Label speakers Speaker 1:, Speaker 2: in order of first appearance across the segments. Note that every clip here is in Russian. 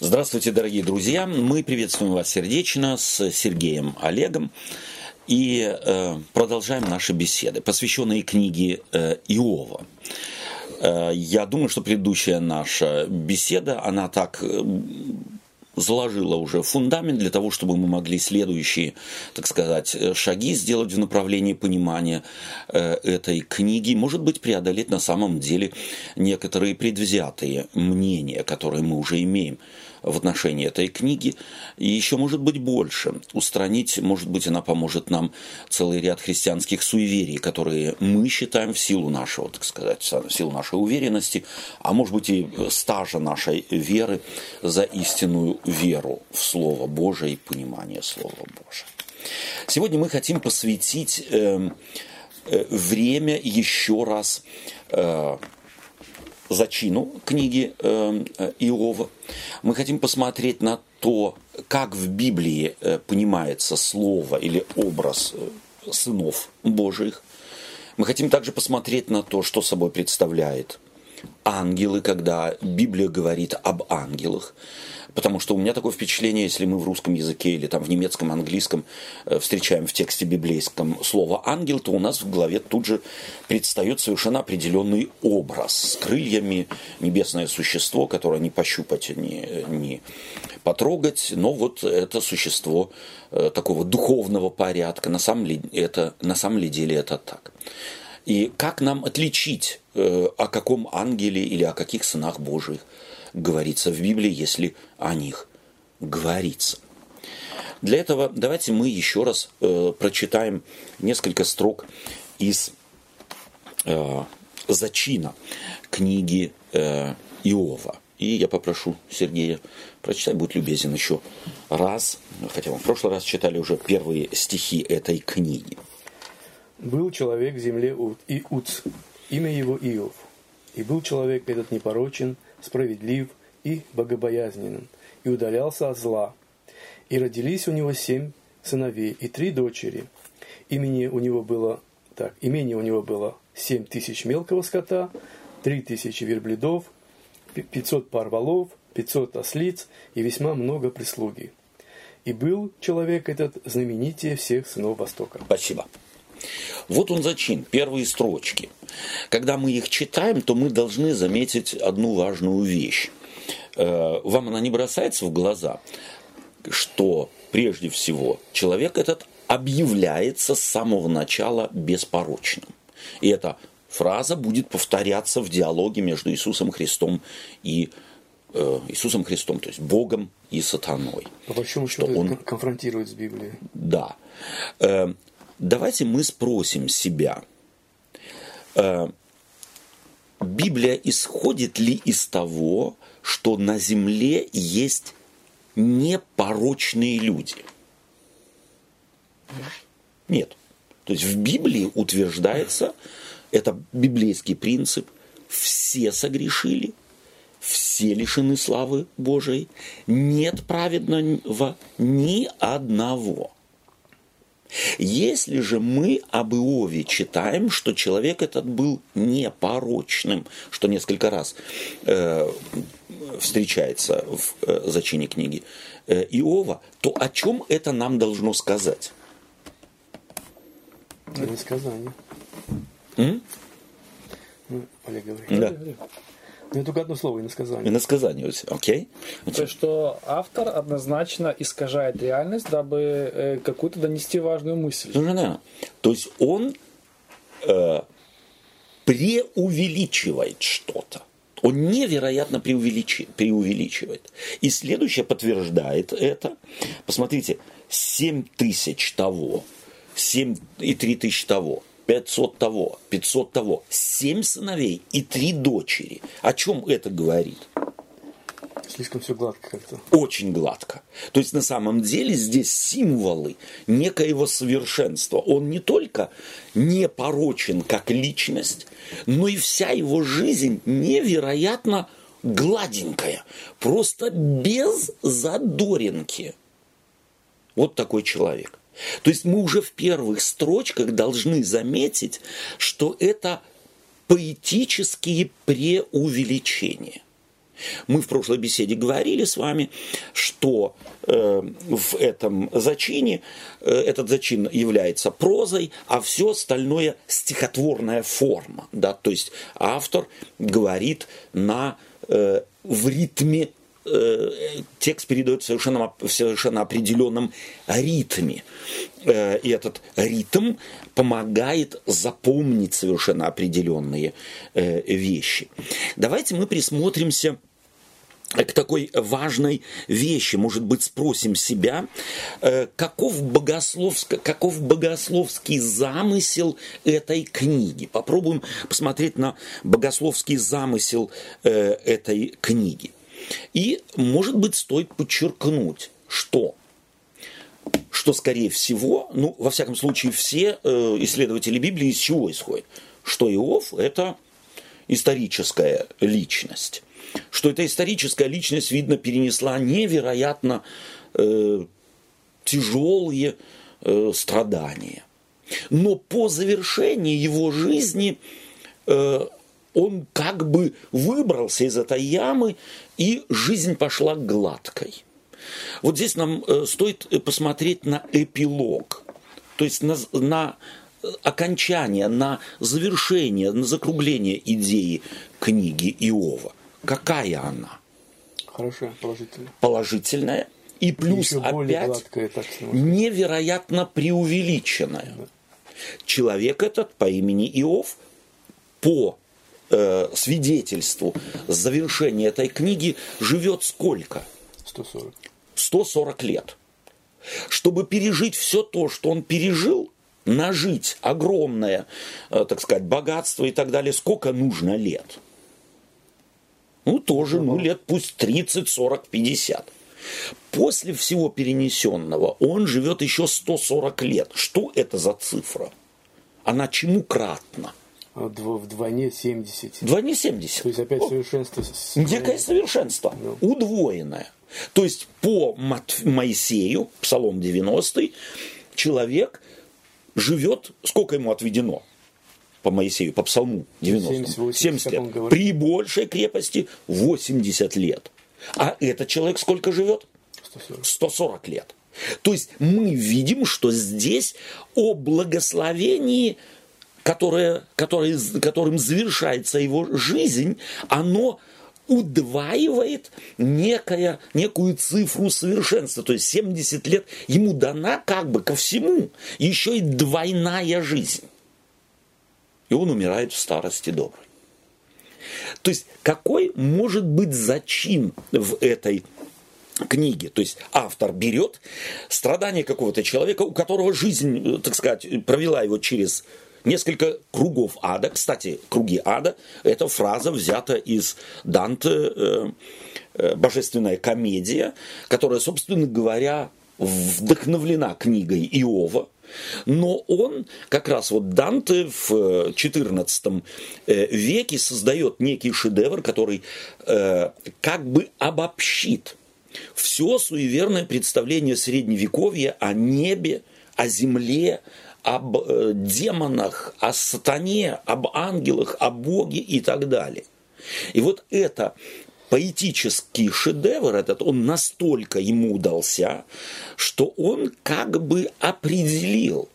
Speaker 1: Здравствуйте, дорогие друзья. Мы приветствуем вас сердечно с Сергеем Олегом и э, продолжаем наши беседы, посвященные книге э, Иова. Э, я думаю, что предыдущая наша беседа, она так заложила уже фундамент для того, чтобы мы могли следующие, так сказать, э, шаги сделать в направлении понимания э, этой книги, может быть, преодолеть на самом деле некоторые предвзятые мнения, которые мы уже имеем в отношении этой книги, и еще может быть больше. Устранить, может быть, она поможет нам целый ряд христианских суеверий, которые мы считаем в силу нашего, так сказать, в силу нашей уверенности, а может быть и стажа нашей веры за истинную веру в Слово Божие и понимание Слова Божия. Сегодня мы хотим посвятить э, э, время еще раз э, зачину книги э, Иова. Мы хотим посмотреть на то, как в Библии э, понимается слово или образ э, сынов Божьих. Мы хотим также посмотреть на то, что собой представляет ангелы, когда Библия говорит об ангелах. Потому что у меня такое впечатление, если мы в русском языке или там в немецком, английском э, встречаем в тексте библейском слово «ангел», то у нас в голове тут же предстает совершенно определенный образ с крыльями, небесное существо, которое не пощупать, не, не потрогать, но вот это существо э, такого духовного порядка, на самом, ли, это, на самом ли деле это так. И как нам отличить, э, о каком ангеле или о каких сынах Божьих говорится в Библии, если о них говорится. Для этого давайте мы еще раз э, прочитаем несколько строк из э, зачина книги э, Иова. И я попрошу Сергея прочитать, будет любезен еще раз, хотя мы в прошлый раз читали уже первые стихи этой книги.
Speaker 2: «Был человек в земле и Уц, имя его Иов, и был человек этот непорочен, справедлив и богобоязненен, и удалялся от зла. И родились у него семь сыновей и три дочери. Имени у него было так, имение у него было семь тысяч мелкого скота, три тысячи верблюдов, пятьсот пар волов, пятьсот ослиц и весьма много прислуги. И был человек этот знаменитее всех сынов Востока.
Speaker 1: Спасибо. Вот он зачин, первые строчки. Когда мы их читаем, то мы должны заметить одну важную вещь. Э, вам она не бросается в глаза, что прежде всего человек этот объявляется с самого начала беспорочным. И эта фраза будет повторяться в диалоге между Иисусом Христом и э, Иисусом Христом, то есть Богом и сатаной.
Speaker 2: По большому счету он конфронтирует с Библией.
Speaker 1: Да. Э, давайте мы спросим себя, э, Библия исходит ли из того, что на земле есть непорочные люди? Нет. То есть в Библии утверждается, это библейский принцип, все согрешили, все лишены славы Божией, нет праведного ни одного. Если же мы об Иове читаем, что человек этот был непорочным, что несколько раз э, встречается в э, зачине книги э, Иова, то о чем это нам должно сказать?
Speaker 2: Иносказание.
Speaker 1: М?
Speaker 2: Ну, Олег говорит.
Speaker 1: Да.
Speaker 2: Ну, только одно слово иносказание.
Speaker 1: Иносказание, окей.
Speaker 3: То есть, что автор однозначно искажает реальность, дабы э, какую-то донести важную мысль.
Speaker 1: Ну, да, да. То есть он э, преувеличивает что-то. Он невероятно преувеличи, преувеличивает. И следующее подтверждает это. Посмотрите, 7 тысяч того, 7 и 3 тысячи того – 500 того, 500 того, 7 сыновей и 3 дочери. О чем это говорит?
Speaker 2: Слишком все гладко как-то.
Speaker 1: Очень гладко. То есть на самом деле здесь символы некоего совершенства. Он не только не порочен как личность, но и вся его жизнь невероятно гладенькая. Просто без задоринки. Вот такой человек. То есть мы уже в первых строчках должны заметить, что это поэтические преувеличения. Мы в прошлой беседе говорили с вами, что э, в этом зачине э, этот зачин является прозой, а все остальное стихотворная форма. Да? То есть автор говорит на, э, в ритме э, текст передает в совершенно, в совершенно определенном ритме. Э, и этот ритм помогает запомнить совершенно определенные э, вещи. Давайте мы присмотримся к такой важной вещи. Может быть, спросим себя, э, каков, богословско, каков богословский замысел этой книги. Попробуем посмотреть на богословский замысел этой книги. И, может быть, стоит подчеркнуть, что что, скорее всего, ну, во всяком случае, все э, исследователи Библии из чего исходят? Что Иов – это историческая личность. Что эта историческая личность, видно, перенесла невероятно э, тяжелые э, страдания. Но по завершении его жизни э, он как бы выбрался из этой ямы, и жизнь пошла гладкой. Вот здесь нам э, стоит э, посмотреть на эпилог, то есть на, на окончание, на завершение, на закругление идеи книги Иова. Какая она?
Speaker 2: Хорошая, положительная.
Speaker 1: Положительная. И плюс и опять гладкая, так невероятно преувеличенная. Да. Человек этот по имени Иов по э, свидетельству завершения этой книги живет сколько?
Speaker 2: 140.
Speaker 1: 140 лет. Чтобы пережить все то, что он пережил, нажить огромное, э, так сказать, богатство и так далее, сколько нужно лет? Ну, тоже, ну, лет пусть 30, 40, 50. После всего перенесенного он живет еще 140 лет. Что это за цифра? Она чему кратна?
Speaker 2: А вдвойне 70.
Speaker 1: Вдвойне 70.
Speaker 2: То есть опять совершенство.
Speaker 1: Некое совершенство, ну. удвоенное. То есть по Моисею, Псалом 90, человек живет, сколько ему отведено? По Моисею, по Псалму 90. 70, 70 лет. При большей крепости 80 лет. А этот человек сколько живет? 140. 140 лет. То есть мы видим, что здесь о благословении которое, которое, которым завершается его жизнь, оно удваивает некая, некую цифру совершенства. То есть 70 лет ему дана как бы ко всему еще и двойная жизнь. И он умирает в старости доброй. То есть какой может быть зачин в этой книге. То есть автор берет страдания какого-то человека, у которого жизнь, так сказать, провела его через несколько кругов ада. Кстати, круги ада – это фраза взята из Данте э, э, «Божественная комедия», которая, собственно говоря, вдохновлена книгой Иова, но он, как раз вот Данте в XIV э, веке создает некий шедевр, который э, как бы обобщит все суеверное представление Средневековья о небе, о земле, об э, демонах, о сатане, об ангелах, о Боге и так далее. И вот это поэтический шедевр этот, он настолько ему удался, что он как бы определил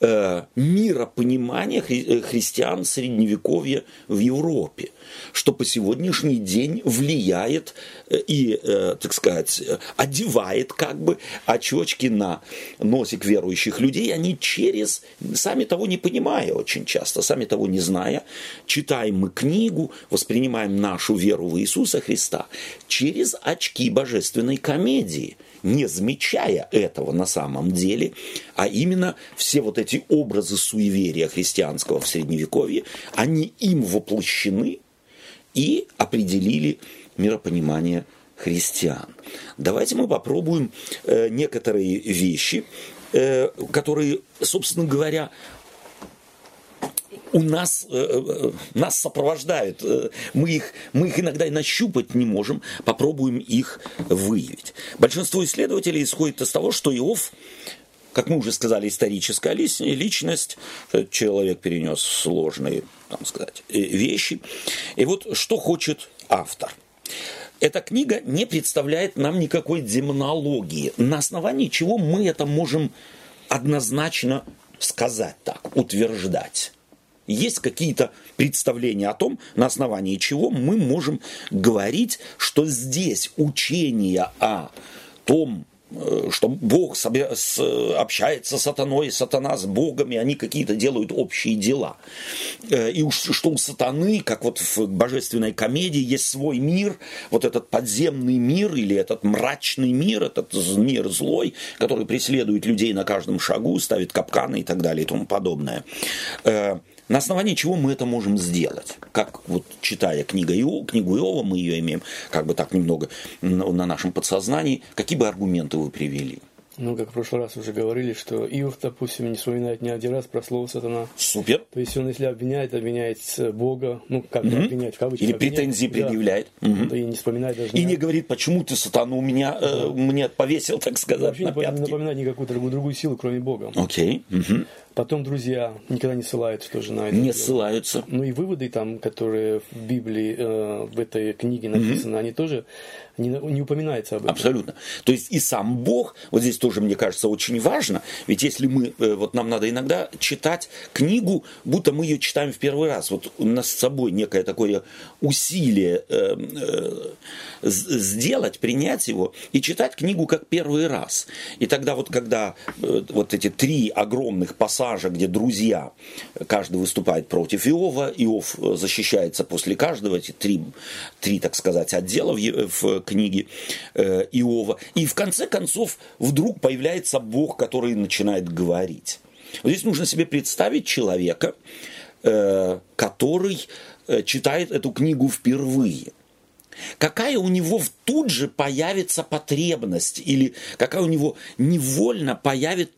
Speaker 1: э, миропонимание хри- э, христиан средневековья в Европе что по сегодняшний день влияет э, и, э, так сказать, одевает как бы очечки на носик верующих людей. Они через, сами того не понимая очень часто, сами того не зная, читаем мы книгу, воспринимаем нашу веру в Иисуса Христа через очки божественной комедии – не замечая этого на самом деле, а именно все вот эти образы суеверия христианского в Средневековье, они им воплощены и определили миропонимание христиан. Давайте мы попробуем э, некоторые вещи, э, которые, собственно говоря, у нас, э, э нас сопровождают. Э, мы их, мы их иногда и нащупать не можем, попробуем их выявить. Большинство исследователей исходит из того, что Иов как мы уже сказали, историческая личность, человек перенес сложные, там сказать, э, вещи. И вот что хочет автор? Эта книга не представляет нам никакой демонологии, на основании чего мы это можем однозначно сказать так, утверждать. Есть какие-то представления о том, на основании чего мы можем говорить, что здесь учение о том, Э, что Бог общается с сатаной, сатана с Богом, и они какие-то делают общие дела. Э, и уж что у сатаны, как вот в божественной комедии, есть свой мир, вот этот подземный мир или этот мрачный мир, этот мир злой, который преследует людей на каждом шагу, ставит капканы и так далее и тому подобное. На основании чего мы это можем сделать? Как вот читая книгу Иова, книгу Иова, мы ее имеем как бы так немного на нашем подсознании. Какие бы аргументы вы привели?
Speaker 2: Ну, как в прошлый раз уже говорили, что Иов, допустим, не вспоминает ни один раз про слово сатана.
Speaker 1: Супер.
Speaker 2: То есть он, если обвиняет, обвиняет Бога, ну, как mm-hmm. обвинять, в кавычках.
Speaker 1: Или претензии
Speaker 2: обвиняет,
Speaker 1: предъявляет.
Speaker 2: Да, mm-hmm. И не вспоминает даже.
Speaker 1: И не говорит, почему ты сатану меня, э, мне повесил, так сказать,
Speaker 2: Вообще
Speaker 1: на
Speaker 2: не
Speaker 1: пятки.
Speaker 2: напоминает никакую другую, другую силу, кроме Бога.
Speaker 1: Окей. Okay. Mm-hmm.
Speaker 2: Потом друзья никогда не ссылаются тоже на это.
Speaker 1: Не дело. ссылаются.
Speaker 2: Ну и выводы там, которые в Библии, э, в этой книге написаны, mm-hmm. они тоже не, не упоминаются об этом.
Speaker 1: Абсолютно. То есть и сам Бог, вот здесь тоже, мне кажется, очень важно, ведь если мы, э, вот нам надо иногда читать книгу, будто мы ее читаем в первый раз. Вот у нас с собой некое такое усилие э, э, сделать, принять его и читать книгу как первый раз. И тогда вот когда э, вот эти три огромных пассажа, где друзья, каждый выступает против Иова, Иов э, защищается после каждого, эти три, три так сказать, отдела в, в книге э, Иова. И в конце концов вдруг появляется Бог, который начинает говорить. Вот здесь нужно себе представить человека, э, который э, читает эту книгу впервые какая у него тут же появится потребность или какая у него невольно появится,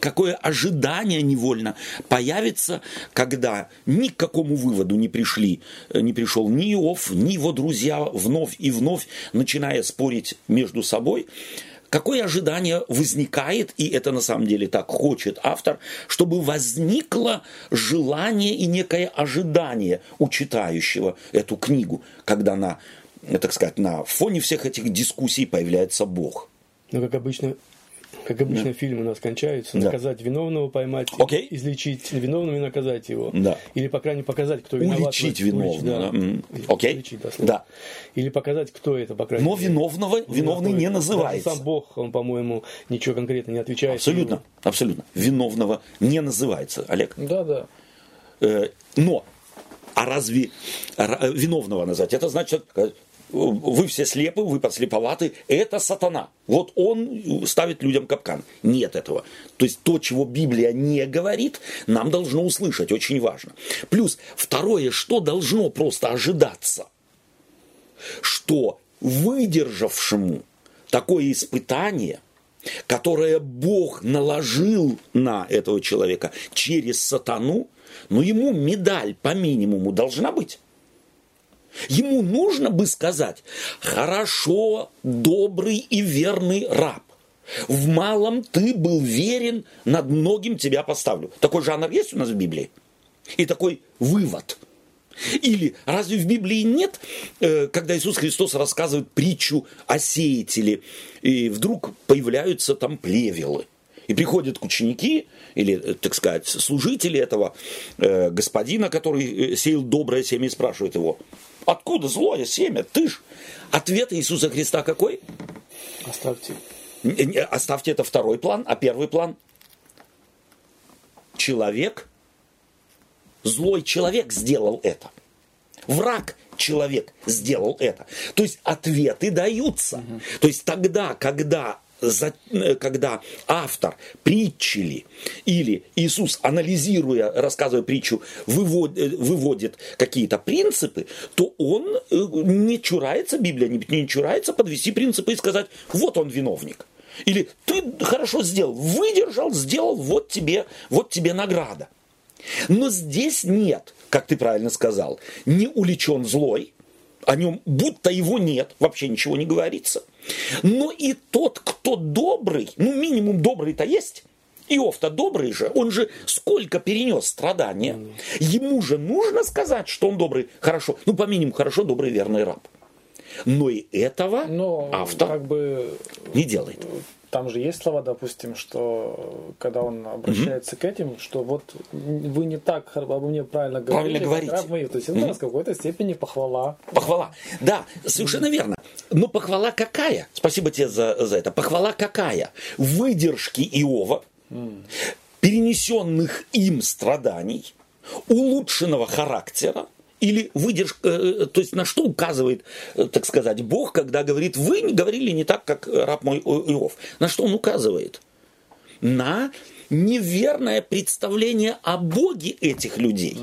Speaker 1: какое ожидание невольно появится, когда ни к какому выводу не пришли, не пришел ни Иов, ни его друзья вновь и вновь, начиная спорить между собой, Какое ожидание возникает, и это на самом деле так хочет автор, чтобы возникло желание и некое ожидание у читающего эту книгу, когда на Э, так сказать, на фоне всех этих дискуссий появляется Бог.
Speaker 2: Ну, как обычно, как обычно да. фильмы у нас кончаются. Да. Наказать виновного, поймать,
Speaker 1: okay.
Speaker 2: излечить виновного и наказать его.
Speaker 1: Да.
Speaker 2: Или, по крайней мере, показать, кто виноват.
Speaker 1: Уличить виновного.
Speaker 2: Уличить, да.
Speaker 1: Окей. Okay.
Speaker 2: да,
Speaker 1: да.
Speaker 2: Или показать, кто это, по крайней
Speaker 1: Но мере. виновного, виновный не называется.
Speaker 2: Даже сам Бог, он, по-моему, ничего конкретно не отвечает.
Speaker 1: Абсолютно, ему. абсолютно. Виновного не называется, Олег.
Speaker 3: Да, да.
Speaker 1: Э, но а разве виновного назвать? Это значит вы все слепы, вы подслеповаты, это сатана. Вот он ставит людям капкан. Нет этого. То есть то, чего Библия не говорит, нам должно услышать, очень важно. Плюс второе, что должно просто ожидаться, что выдержавшему такое испытание, которое Бог наложил на этого человека через сатану, но ну, ему медаль по минимуму должна быть. Ему нужно бы сказать, хорошо, добрый и верный раб. В малом ты был верен, над многим тебя поставлю. Такой жанр есть у нас в Библии? И такой вывод. Или разве в Библии нет, э, когда Иисус Христос рассказывает притчу о сеятеле, и вдруг появляются там плевелы? И приходят к ученики, или, э, так сказать, служители этого э, господина, который сеял доброе семя, и спрашивают его, Откуда злое семя? Ты ж. Ответ Иисуса Христа какой?
Speaker 2: Оставьте.
Speaker 1: Оставьте это второй план, а первый план? Человек, злой человек сделал это. Враг человек сделал это. То есть ответы даются. Угу. То есть тогда, когда Э, когда автор притчили или Иисус, анализируя, рассказывая притчу, выводит, э, выводит какие-то принципы, то он э, не чурается, Библия не, не чурается подвести принципы и сказать, вот он виновник. Или ты хорошо сделал, выдержал, сделал, вот тебе, вот тебе награда. Но здесь нет, как ты правильно сказал, не уличен злой, о нем будто его нет, вообще ничего не говорится. Но и тот, кто добрый, ну минимум добрый-то есть, Иов-то добрый же, он же сколько перенес страдания. Ему же нужно сказать, что он добрый, хорошо, ну по минимуму хорошо, добрый, верный раб. Но и этого
Speaker 3: Но
Speaker 1: автор
Speaker 3: как бы
Speaker 1: не делает.
Speaker 3: Там же есть слова, допустим, что когда он обращается к этим, что вот вы не так обо мне правильно говорите,
Speaker 1: Правильно
Speaker 3: как
Speaker 1: говорите.
Speaker 3: раб моих. То есть это с какой-то степени похвала.
Speaker 1: Похвала. Да, совершенно верно. Но похвала какая? Спасибо тебе за, за это. Похвала какая? Выдержки Иова, перенесенных им страданий, улучшенного характера, или выдержка, э, то есть на что указывает, э, так сказать, Бог, когда говорит, вы говорили не так, как раб мой Иов. На что он указывает? На неверное представление о Боге этих людей.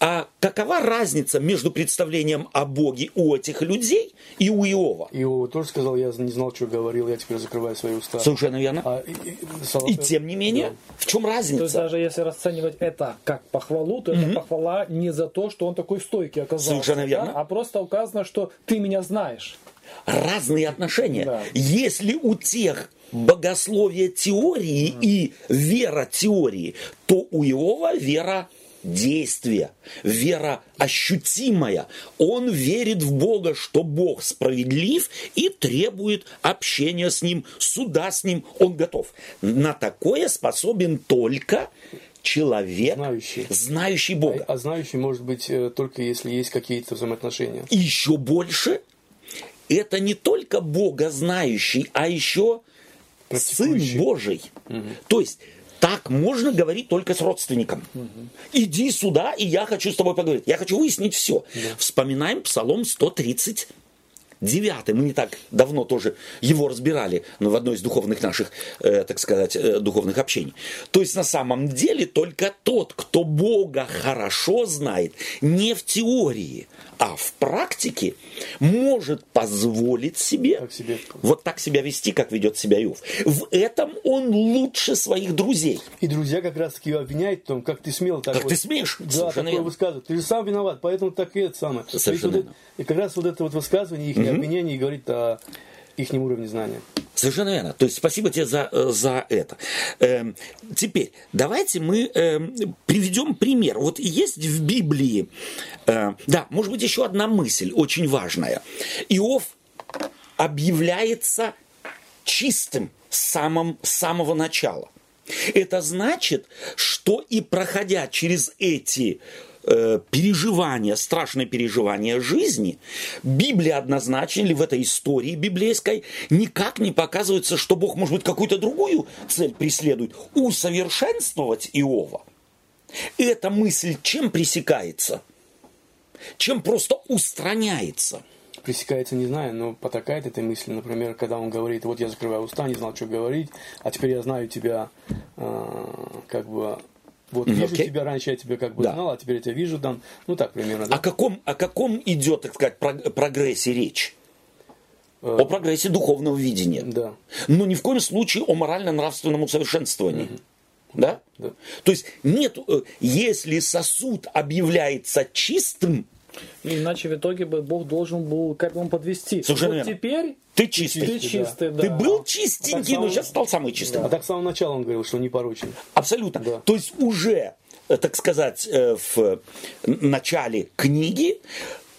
Speaker 1: А какова разница между представлением о Боге у этих людей и у Иова?
Speaker 2: И Иова тоже сказал, я не знал, что говорил, я теперь закрываю свои уста.
Speaker 1: Совершенно верно.
Speaker 2: А, и, и- Соловей-
Speaker 1: И тем не менее, в чем
Speaker 3: То есть
Speaker 1: разница?
Speaker 3: даже если расценивать это как похвалу, то это похвала не за то, что он такой стойкий оказался,
Speaker 1: Совершенно верно.
Speaker 3: да, а просто указано, что ты меня знаешь.
Speaker 1: Разные отношения.
Speaker 3: Да.
Speaker 1: Если у тех богословие теории и вера теории, то у Иова вера действия, вера ощутимая. Он верит в Бога, что Бог справедлив и требует общения с Ним, суда с Ним. Он готов. На такое способен только человек,
Speaker 2: Знающий.
Speaker 1: знающий Бога.
Speaker 2: А знающий может быть э, только если есть какие-то взаимоотношения.
Speaker 1: Еще больше, это не только Бога знающий, а еще Сын. Божий. То есть так можно говорить только с родственником. Иди сюда, и я хочу с тобой поговорить. Я хочу выяснить все. Вспоминаем Псалом 130. Девятый, мы не так давно тоже его разбирали ну, в одной из духовных наших, э, так сказать, э, духовных общений. То есть на самом деле только тот, кто Бога хорошо знает, не в теории, а в практике, может позволить себе,
Speaker 2: Так себе.
Speaker 1: вот так себя вести, как ведет себя Иов. В этом он лучше своих друзей.
Speaker 2: И друзья как раз таки обвиняют в том, как ты смел так
Speaker 1: Как
Speaker 2: вот-
Speaker 1: ты смеешь?
Speaker 2: Да,
Speaker 1: Совершенно
Speaker 2: такое
Speaker 1: верно.
Speaker 2: высказывать. Ты же сам виноват, поэтому так и это самое.
Speaker 1: Совершенно
Speaker 2: вот
Speaker 1: верно.
Speaker 2: это- и как раз вот это вот высказывание, их обвинение и говорит о их уровне знания.
Speaker 1: Совершенно верно. То есть спасибо тебе за, э, за это. Эм, теперь давайте мы эм, приведем пример. Вот есть в Библии, э, да, может быть еще одна мысль очень важная. Иов объявляется чистым с самым, с самого начала. Это значит, что и проходя через эти э, переживания, страшные переживания жизни, Библия однозначно, или в этой истории библейской, никак не показывается, что Бог, может быть, какую-то другую цель преследует. Усовершенствовать Иова. Эта мысль чем пресекается? Чем просто устраняется?
Speaker 2: Пресекается, не знаю, но потакает этой мысли. Например, когда он говорит, вот я закрываю уста, не знал, что говорить, а теперь я знаю тебя, а, как бы, вот вижу
Speaker 1: окей.
Speaker 2: тебя, раньше я тебя как бы
Speaker 1: Да.
Speaker 2: знал, а теперь я тебя вижу там, ну так примерно, да?
Speaker 1: О каком, о каком идет, так сказать, прог- прогрессе речь?
Speaker 2: Э,
Speaker 1: О прогрессе духовного видения.
Speaker 2: Да.
Speaker 1: Но ни в коем случае о морально-нравственном усовершенствовании. Да?
Speaker 2: Да.
Speaker 1: То есть нет, э, если сосуд объявляется чистым,
Speaker 3: И иначе в итоге бы Бог должен был к этому подвести.
Speaker 1: Совершенно
Speaker 3: вот
Speaker 1: верно.
Speaker 3: теперь
Speaker 1: ты чистый.
Speaker 3: ты чистый, да.
Speaker 1: Ты был
Speaker 2: А
Speaker 1: чистенький, но
Speaker 2: самый-
Speaker 1: сейчас стал самый чистым.
Speaker 2: А так с самого начала он говорил, что не порочен.
Speaker 1: Абсолютно.
Speaker 2: Да.
Speaker 1: То есть уже, э, так сказать, э, в начале книги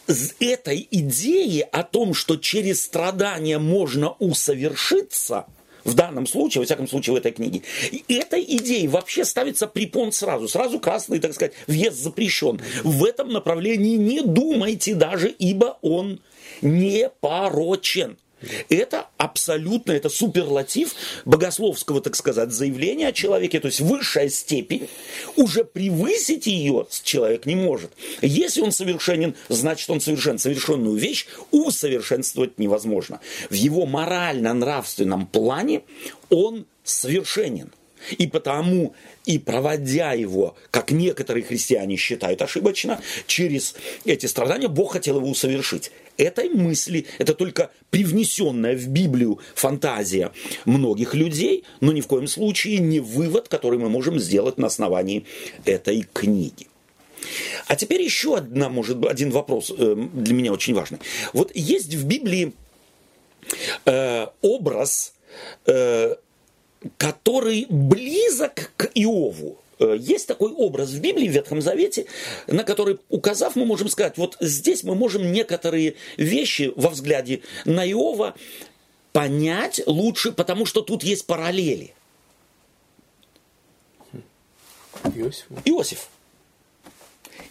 Speaker 1: с этой идеи о том, что через страдания можно усовершиться, в данном случае, во всяком случае в этой книге, и этой идеей вообще ставится препон сразу. Сразу красный, так сказать, въезд запрещен. В этом направлении не думайте даже, ибо он не порочен. Это абсолютно, это суперлатив богословского, так сказать, заявления о человеке, то есть высшая степень, уже превысить ее человек не может. Если он совершенен, значит он совершен. Совершенную вещь усовершенствовать невозможно. В его морально-нравственном плане он совершенен. И потому, и проводя его, как некоторые христиане считают ошибочно, через эти страдания Бог хотел его усовершить. Этой мысли, это только привнесенная в Библию фантазия многих людей, но ни в коем случае не вывод, который мы можем сделать на основании этой книги. А теперь еще одна, может быть, один вопрос э, для меня очень важный. Вот есть в Библии э, образ, э, который близок к Иову. Э, есть такой образ в Библии, в Ветхом Завете, на который, указав, мы можем сказать, вот здесь мы можем некоторые вещи во взгляде на Иова понять лучше, потому что тут есть параллели.
Speaker 2: Иосиф.
Speaker 1: Иосиф.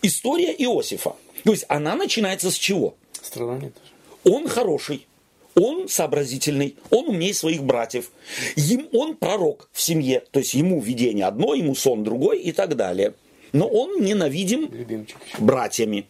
Speaker 1: История Иосифа. То есть она начинается с чего?
Speaker 2: Страдания тоже.
Speaker 1: Он хороший, он сообразительный, он умнее своих братьев. Им, он пророк в семье, то есть ему видение одно, ему сон другой и так далее. Но он ненавидим
Speaker 2: Любимчик
Speaker 1: братьями.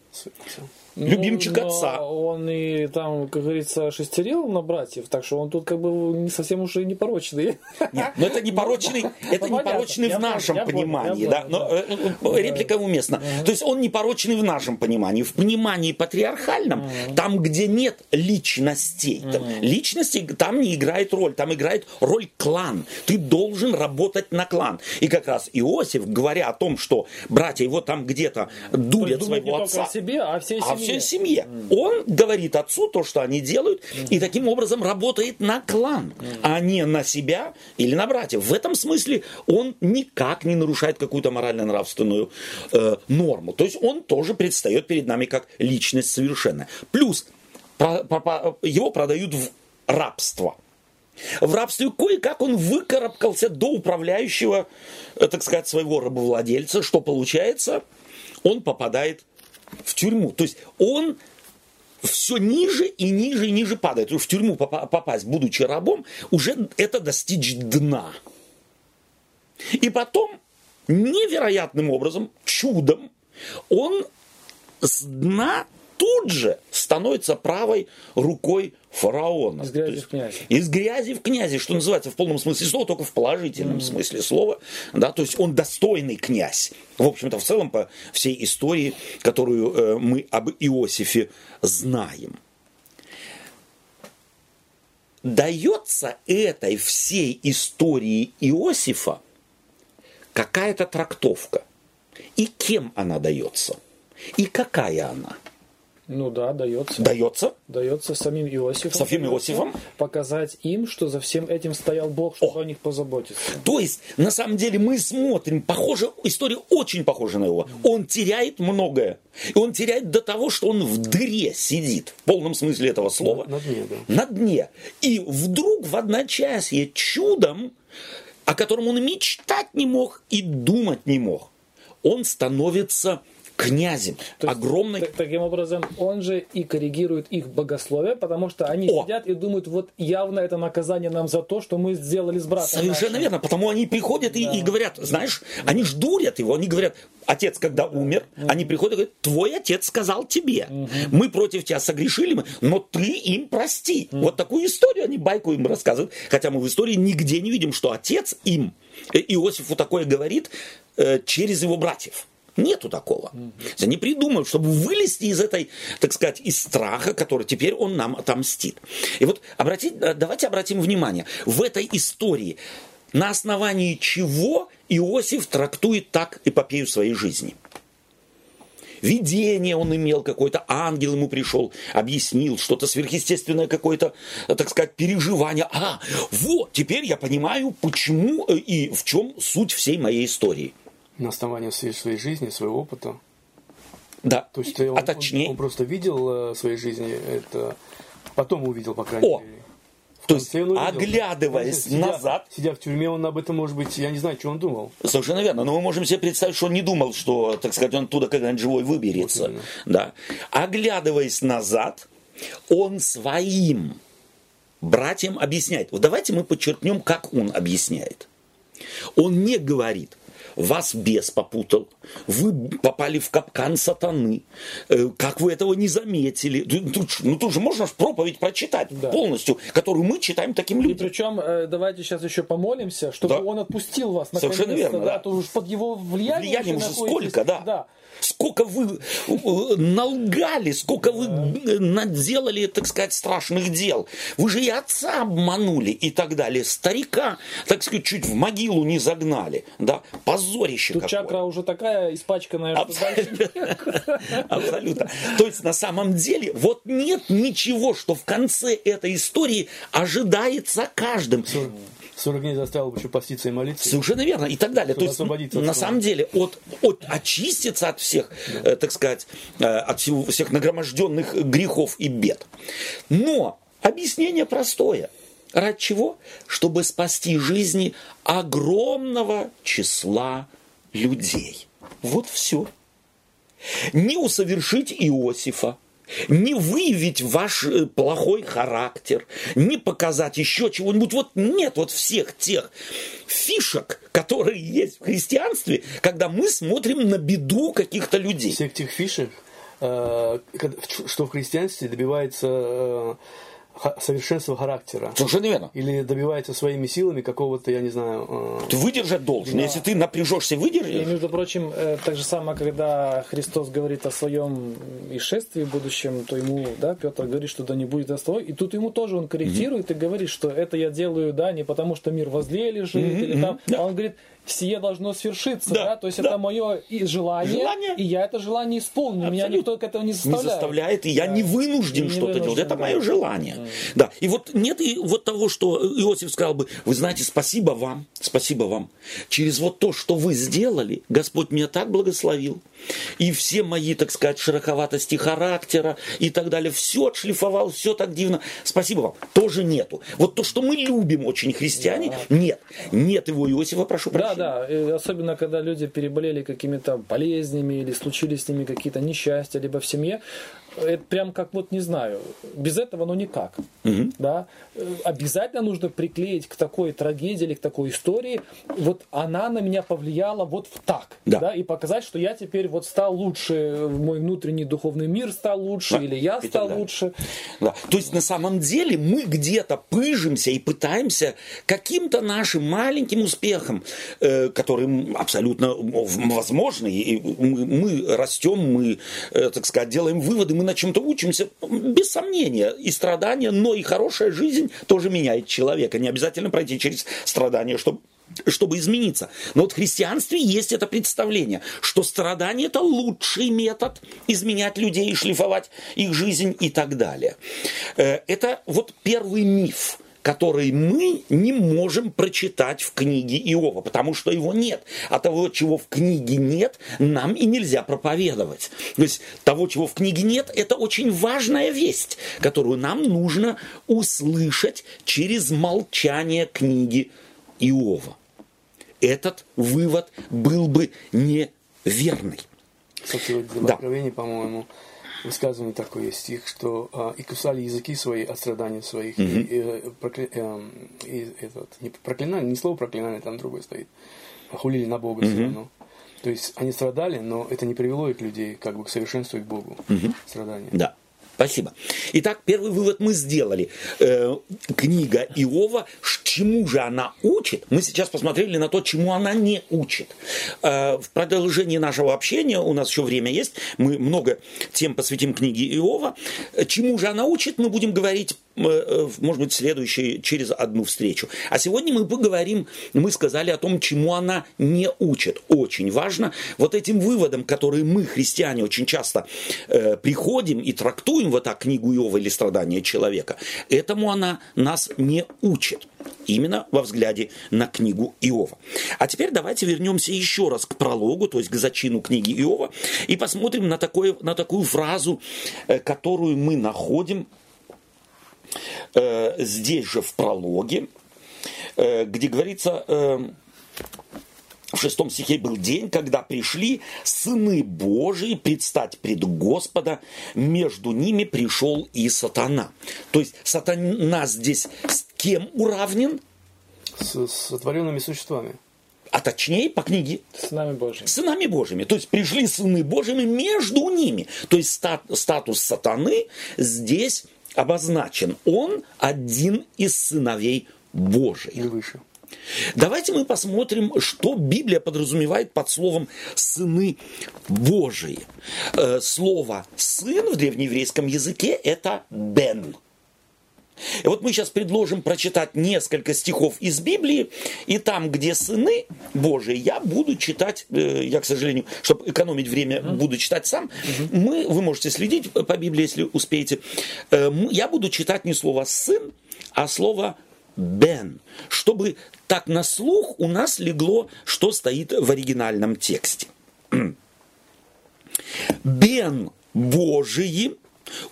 Speaker 2: С-
Speaker 1: Любимчик
Speaker 3: Ну,
Speaker 1: отца.
Speaker 3: Он и там, как говорится, шестерил на братьев, так что он тут как бы не совсем уж и непорочный.
Speaker 1: Нет, но это непорочный, это
Speaker 3: Ну, понятно.
Speaker 1: непорочный в нашем понимании, да. Но э, э, реплика уместна. То есть он непорочный в нашем понимании. В понимании патриархальном, там, где нет личностей, личности там не играет роль, там играет роль клан. Ты должен работать на клан. И как раз Иосиф, говоря о том, что братья его там где-то дурят
Speaker 3: не
Speaker 1: своего отца,
Speaker 3: себе, а всей
Speaker 1: а
Speaker 3: семье.
Speaker 1: Всей семье. Он говорит отцу то, что они делают, и таким образом работает на клан, а не на себя или на братьев. В этом смысле он никак не нарушает какую-то морально-нравственную э, норму. То есть он тоже предстает перед нами как личность совершенная. Плюс про- про- про- его продают в рабство. В рабстве кое-как он выкарабкался до управляющего, э, так сказать, своего рабовладельца. Что получается? Он попадает в тюрьму. То есть он все ниже и ниже и ниже падает. В тюрьму попа- попасть, будучи рабом, уже это достичь дна. И потом невероятным образом, чудом, он с дна тут же становится правой рукой фараона.
Speaker 3: Из грязи
Speaker 1: есть
Speaker 3: в князи.
Speaker 1: Из грязи в князи, что называется в полном смысле слова, только в положительном смысле слова. Да, то есть он достойный князь. В общем-то, в целом, по всей истории, которую э, мы об Иосифе знаем. Дается этой всей истории Иосифа какая-то трактовка. И кем она дается? И какая она?
Speaker 3: Ну да, дается.
Speaker 1: Дается
Speaker 3: Дается самим Иосифом.
Speaker 1: Самим Иосифом?
Speaker 3: Показать им, что за всем этим стоял Бог, чтобы
Speaker 1: О.
Speaker 3: о них позаботиться.
Speaker 1: То есть, на самом деле, мы смотрим, похоже, история очень похожа на его. Он теряет многое. И он теряет до того, что он в дыре сидит, в полном смысле этого слова.
Speaker 2: На дне, да.
Speaker 1: На дне. И вдруг в одночасье чудом, о котором он мечтать не мог и думать не мог, он становится князем
Speaker 3: То
Speaker 1: огромной
Speaker 3: та- таким образом, он же и коррегирует их богословие, потому что они
Speaker 1: О!
Speaker 3: сидят и думают, вот явно это наказание нам за то, что мы сделали с братом.
Speaker 1: Совершенно
Speaker 3: нашим.
Speaker 1: верно, потому они приходят и, и говорят, знаешь, они ж дурят его, они говорят, отец, когда умер, они приходят и говорят, твой отец сказал тебе, мы против тебя согрешили, мы, но ты им прости. Вот такую историю они байку им рассказывают, хотя мы в истории нигде не видим, что отец им, э, Иосифу такое говорит э, через его братьев. Нету такого. Они придумают, чтобы вылезти из этой, так сказать, из страха, который теперь он нам отомстит. И вот обратить, э, давайте обратим внимание, в этой истории на основании чего Иосиф трактует так эпопею своей жизни. Видение он имел какой-то, ангел ему пришел, объяснил что-то сверхъестественное, какое-то, э, так сказать, переживание. А, вот, теперь я понимаю, почему э, и в чем суть всей моей истории.
Speaker 2: На основании своей, своей жизни, своего опыта.
Speaker 1: Да,
Speaker 2: То есть он,
Speaker 1: а точнее,
Speaker 2: он, он просто видел э, в своей жизни это, потом увидел, по крайней
Speaker 1: О!
Speaker 2: мере.
Speaker 1: То есть, оглядываясь
Speaker 2: Сидя-
Speaker 1: назад-
Speaker 2: Сидя в тюрьме, он об этом, может быть, я не знаю, что он думал.
Speaker 1: Совершенно верно. Но мы можем себе представить, что он не думал, что, так сказать, он оттуда когда-нибудь живой выберется.
Speaker 2: Вот именно.
Speaker 1: да. Оглядываясь назад, он своим братьям объясняет. Вот давайте мы подчеркнем, как он объясняет. Он не говорит, вас бес попутал, вы попали в капкан сатаны, э, как вы этого не заметили. Тут- тут ну тут же можно ж проповедь прочитать
Speaker 3: Да.
Speaker 1: полностью, которую мы читаем таким
Speaker 3: И
Speaker 1: людям.
Speaker 3: причем э, давайте сейчас еще помолимся, чтобы
Speaker 1: Да.
Speaker 3: он отпустил вас
Speaker 1: Совершенно верно,
Speaker 3: да,
Speaker 1: да.
Speaker 3: то уж под его влиянием,
Speaker 1: Влиянием уже
Speaker 3: находитесь.
Speaker 1: сколько, да.
Speaker 3: да.
Speaker 1: Сколько вы э, налгали, сколько вы э, наделали, так сказать, страшных дел. Вы же и отца обманули и так далее. Старика, так сказать, чуть в могилу не загнали. Да? Позорище
Speaker 3: Тут
Speaker 1: какое.
Speaker 3: чакра уже такая испачканная, что дальше
Speaker 1: Абсолютно. То есть на самом деле вот нет ничего, что в конце этой истории ожидается каждым.
Speaker 2: 40 дней заставил еще поститься и молиться.
Speaker 1: Совершенно верно. И так далее. То есть, на самом деле, от, от, очиститься от всех, да. э, так сказать, э, от всего, всех нагроможденных грехов и бед. Но объяснение простое. Ради чего? Чтобы спасти жизни огромного числа людей. Вот все. Не усовершить Иосифа, не выявить ваш э, плохой характер, не показать еще чего-нибудь. Вот нет вот всех тех фишек, которые есть в христианстве, когда мы смотрим на беду каких-то людей.
Speaker 2: Всех тех фишек, э, что в христианстве добивается э, совершенства характера.
Speaker 1: Совершенно верно.
Speaker 2: Или добивается своими силами какого-то, я не знаю...
Speaker 1: Э... Ты выдержать должен. Да. Если ты напряжешься, выдержишь.
Speaker 3: И, между прочим, э, так же самое, когда Христос говорит о своем ишествии будущем, то ему, да, Петр говорит, что да не будет оставой. И тут ему тоже он корректирует mm-hmm. и говорит, что это я делаю, да, не потому что мир возле лежит, mm-hmm. или там... Да. А он говорит, сие должно свершиться, да, да? то есть да. это мое и желание, желание, и я это желание исполню, Абсолютно. меня никто к этому не заставляет.
Speaker 1: Не заставляет, и я да. не вынужден что-то делать, это да. мое желание. Mm. Да, и вот нет и вот того, что Иосиф сказал бы, вы знаете, спасибо вам, спасибо вам, через вот то, что вы сделали, Господь меня так благословил, и все мои, так сказать, шероховатости характера и так далее, все отшлифовал, все так дивно. Спасибо вам. Тоже нету. Вот то, что мы любим очень христиане, да. нет. Нет его Иосифа, прошу прощения.
Speaker 3: Да, да. И особенно, когда люди переболели какими-то болезнями или случились с ними какие-то несчастья, либо в семье, это прям как вот не знаю, без этого ну никак. Угу. Да? Обязательно нужно приклеить к такой трагедии или к такой истории, вот она на меня повлияла вот так. Да. Да? И показать, что я теперь вот стал лучше, мой внутренний духовный мир стал лучше, да. или я и стал лучше.
Speaker 1: Да. То есть на самом деле мы где-то пыжимся и пытаемся каким-то нашим маленьким успехом, э, который абсолютно возможный, и мы, мы растем, мы, э, так сказать, делаем выводы, мы на чем-то учимся, без сомнения, и страдания, но и хорошая жизнь тоже меняет человека. Не обязательно пройти через страдания, чтобы чтобы измениться. Но вот в христианстве есть это представление, что страдание это лучший метод изменять людей, шлифовать их жизнь и так далее. Э, это вот первый миф который мы не можем прочитать в книге Иова, потому что его нет. А того, чего в книге нет, нам и нельзя проповедовать. То есть того, чего в книге нет, это очень важная весть, которую нам нужно услышать через молчание книги Иова. Этот вывод был бы неверный.
Speaker 2: Кстати, вот да. по-моему, высказывание такое есть стих, что а, и кусали языки свои от страданий своих, mm-hmm. и, и, прокля... э, и этот, не проклинали, не слово проклинали, там другое стоит, а хулили на Бога mm-hmm. все равно. То есть они страдали, но это не привело их людей как бы к совершенству и к Богу. Mm-hmm. Страдания.
Speaker 1: Да. Спасибо. Итак, первый вывод мы сделали. Э, книга Иова, чему же она учит? Мы сейчас посмотрели на то, чему она не учит. Э, в продолжении нашего общения, у нас еще время есть, мы много тем посвятим книге Иова. Чему же она учит, мы будем говорить Э, может быть, следующей, через одну встречу. А сегодня мы поговорим, мы сказали о том, чему она не учит. Очень важно. Вот этим выводом, которые мы, христиане, очень часто э, приходим и трактуем вот так книгу Иова или страдания человека, этому она нас не учит. Именно во взгляде на книгу Иова. А теперь давайте вернемся еще раз к прологу, то есть к зачину книги Иова, и посмотрим на, такое, на такую фразу, э, которую мы находим э, здесь же в прологе, э, где говорится, э, в шестом стихе был день, когда пришли сыны Божии предстать пред Господа, между ними пришел и сатана. То есть сатана здесь с кем уравнен?
Speaker 2: С сотворенными существами
Speaker 1: а точнее по книге
Speaker 3: сынами Божьими.
Speaker 1: Сынами Божьими. То есть пришли сыны Божьими между ними. То есть стат, статус сатаны здесь обозначен. Он один из сыновей Божьих.
Speaker 2: И выше.
Speaker 1: Давайте мы посмотрим, что Библия подразумевает под словом «сыны Божии». Э, слово «сын» в древнееврейском языке – это «бен». И вот мы сейчас предложим прочитать несколько стихов из Библии, и там, где сыны Божии, я буду читать, э, я, к сожалению, чтобы экономить время, буду читать сам. Мы, вы можете следить по Библии, если успеете. Э, я буду читать не слово сын, а слово Бен, чтобы так на слух у нас легло, что стоит в оригинальном тексте. Бен Божии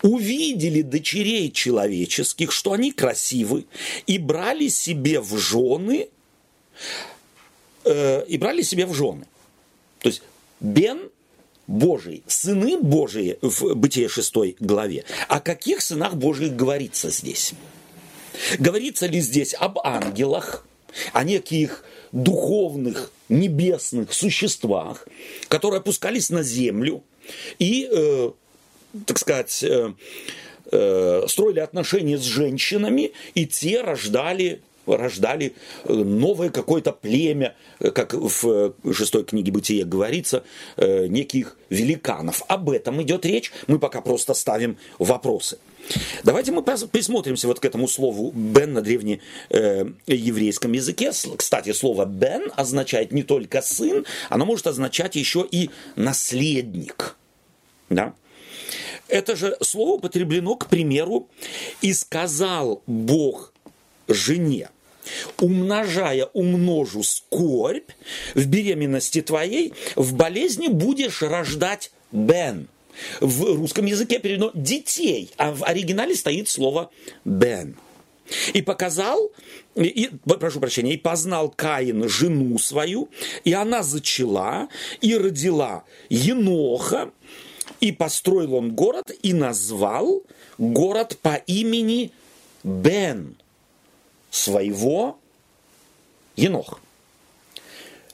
Speaker 1: увидели дочерей человеческих, что они красивы, и брали себе в жены, э, и брали себе в жены. То есть Бен Божий, сыны Божии в Бытие 6 главе. О каких сынах Божьих говорится здесь? Говорится ли здесь об ангелах, о неких духовных, небесных существах, которые опускались на землю и, э, так сказать, э, э, строили отношения с женщинами, и те рождали рождали э, новое какое-то племя, э, как в э, шестой книге Бытия говорится, неких великанов. Об этом идет речь, мы пока просто ставим вопросы. Давайте мы присмотримся вот к этому слову «бен» на древнееврейском языке. Кстати, слово «бен» означает не только «сын», оно может означать еще и «наследник». Да? Это же слово употреблено, к примеру, «и сказал Бог жене» умножая умножу скорбь, в беременности твоей, в болезни будешь рождать бен. В русском языке переведено детей, а в оригинале стоит слово бен. И показал, и, прошу прощения, и познал Каин жену свою, и она зачала, и родила Еноха, и построил он город, и назвал город по имени Бен своего Енох.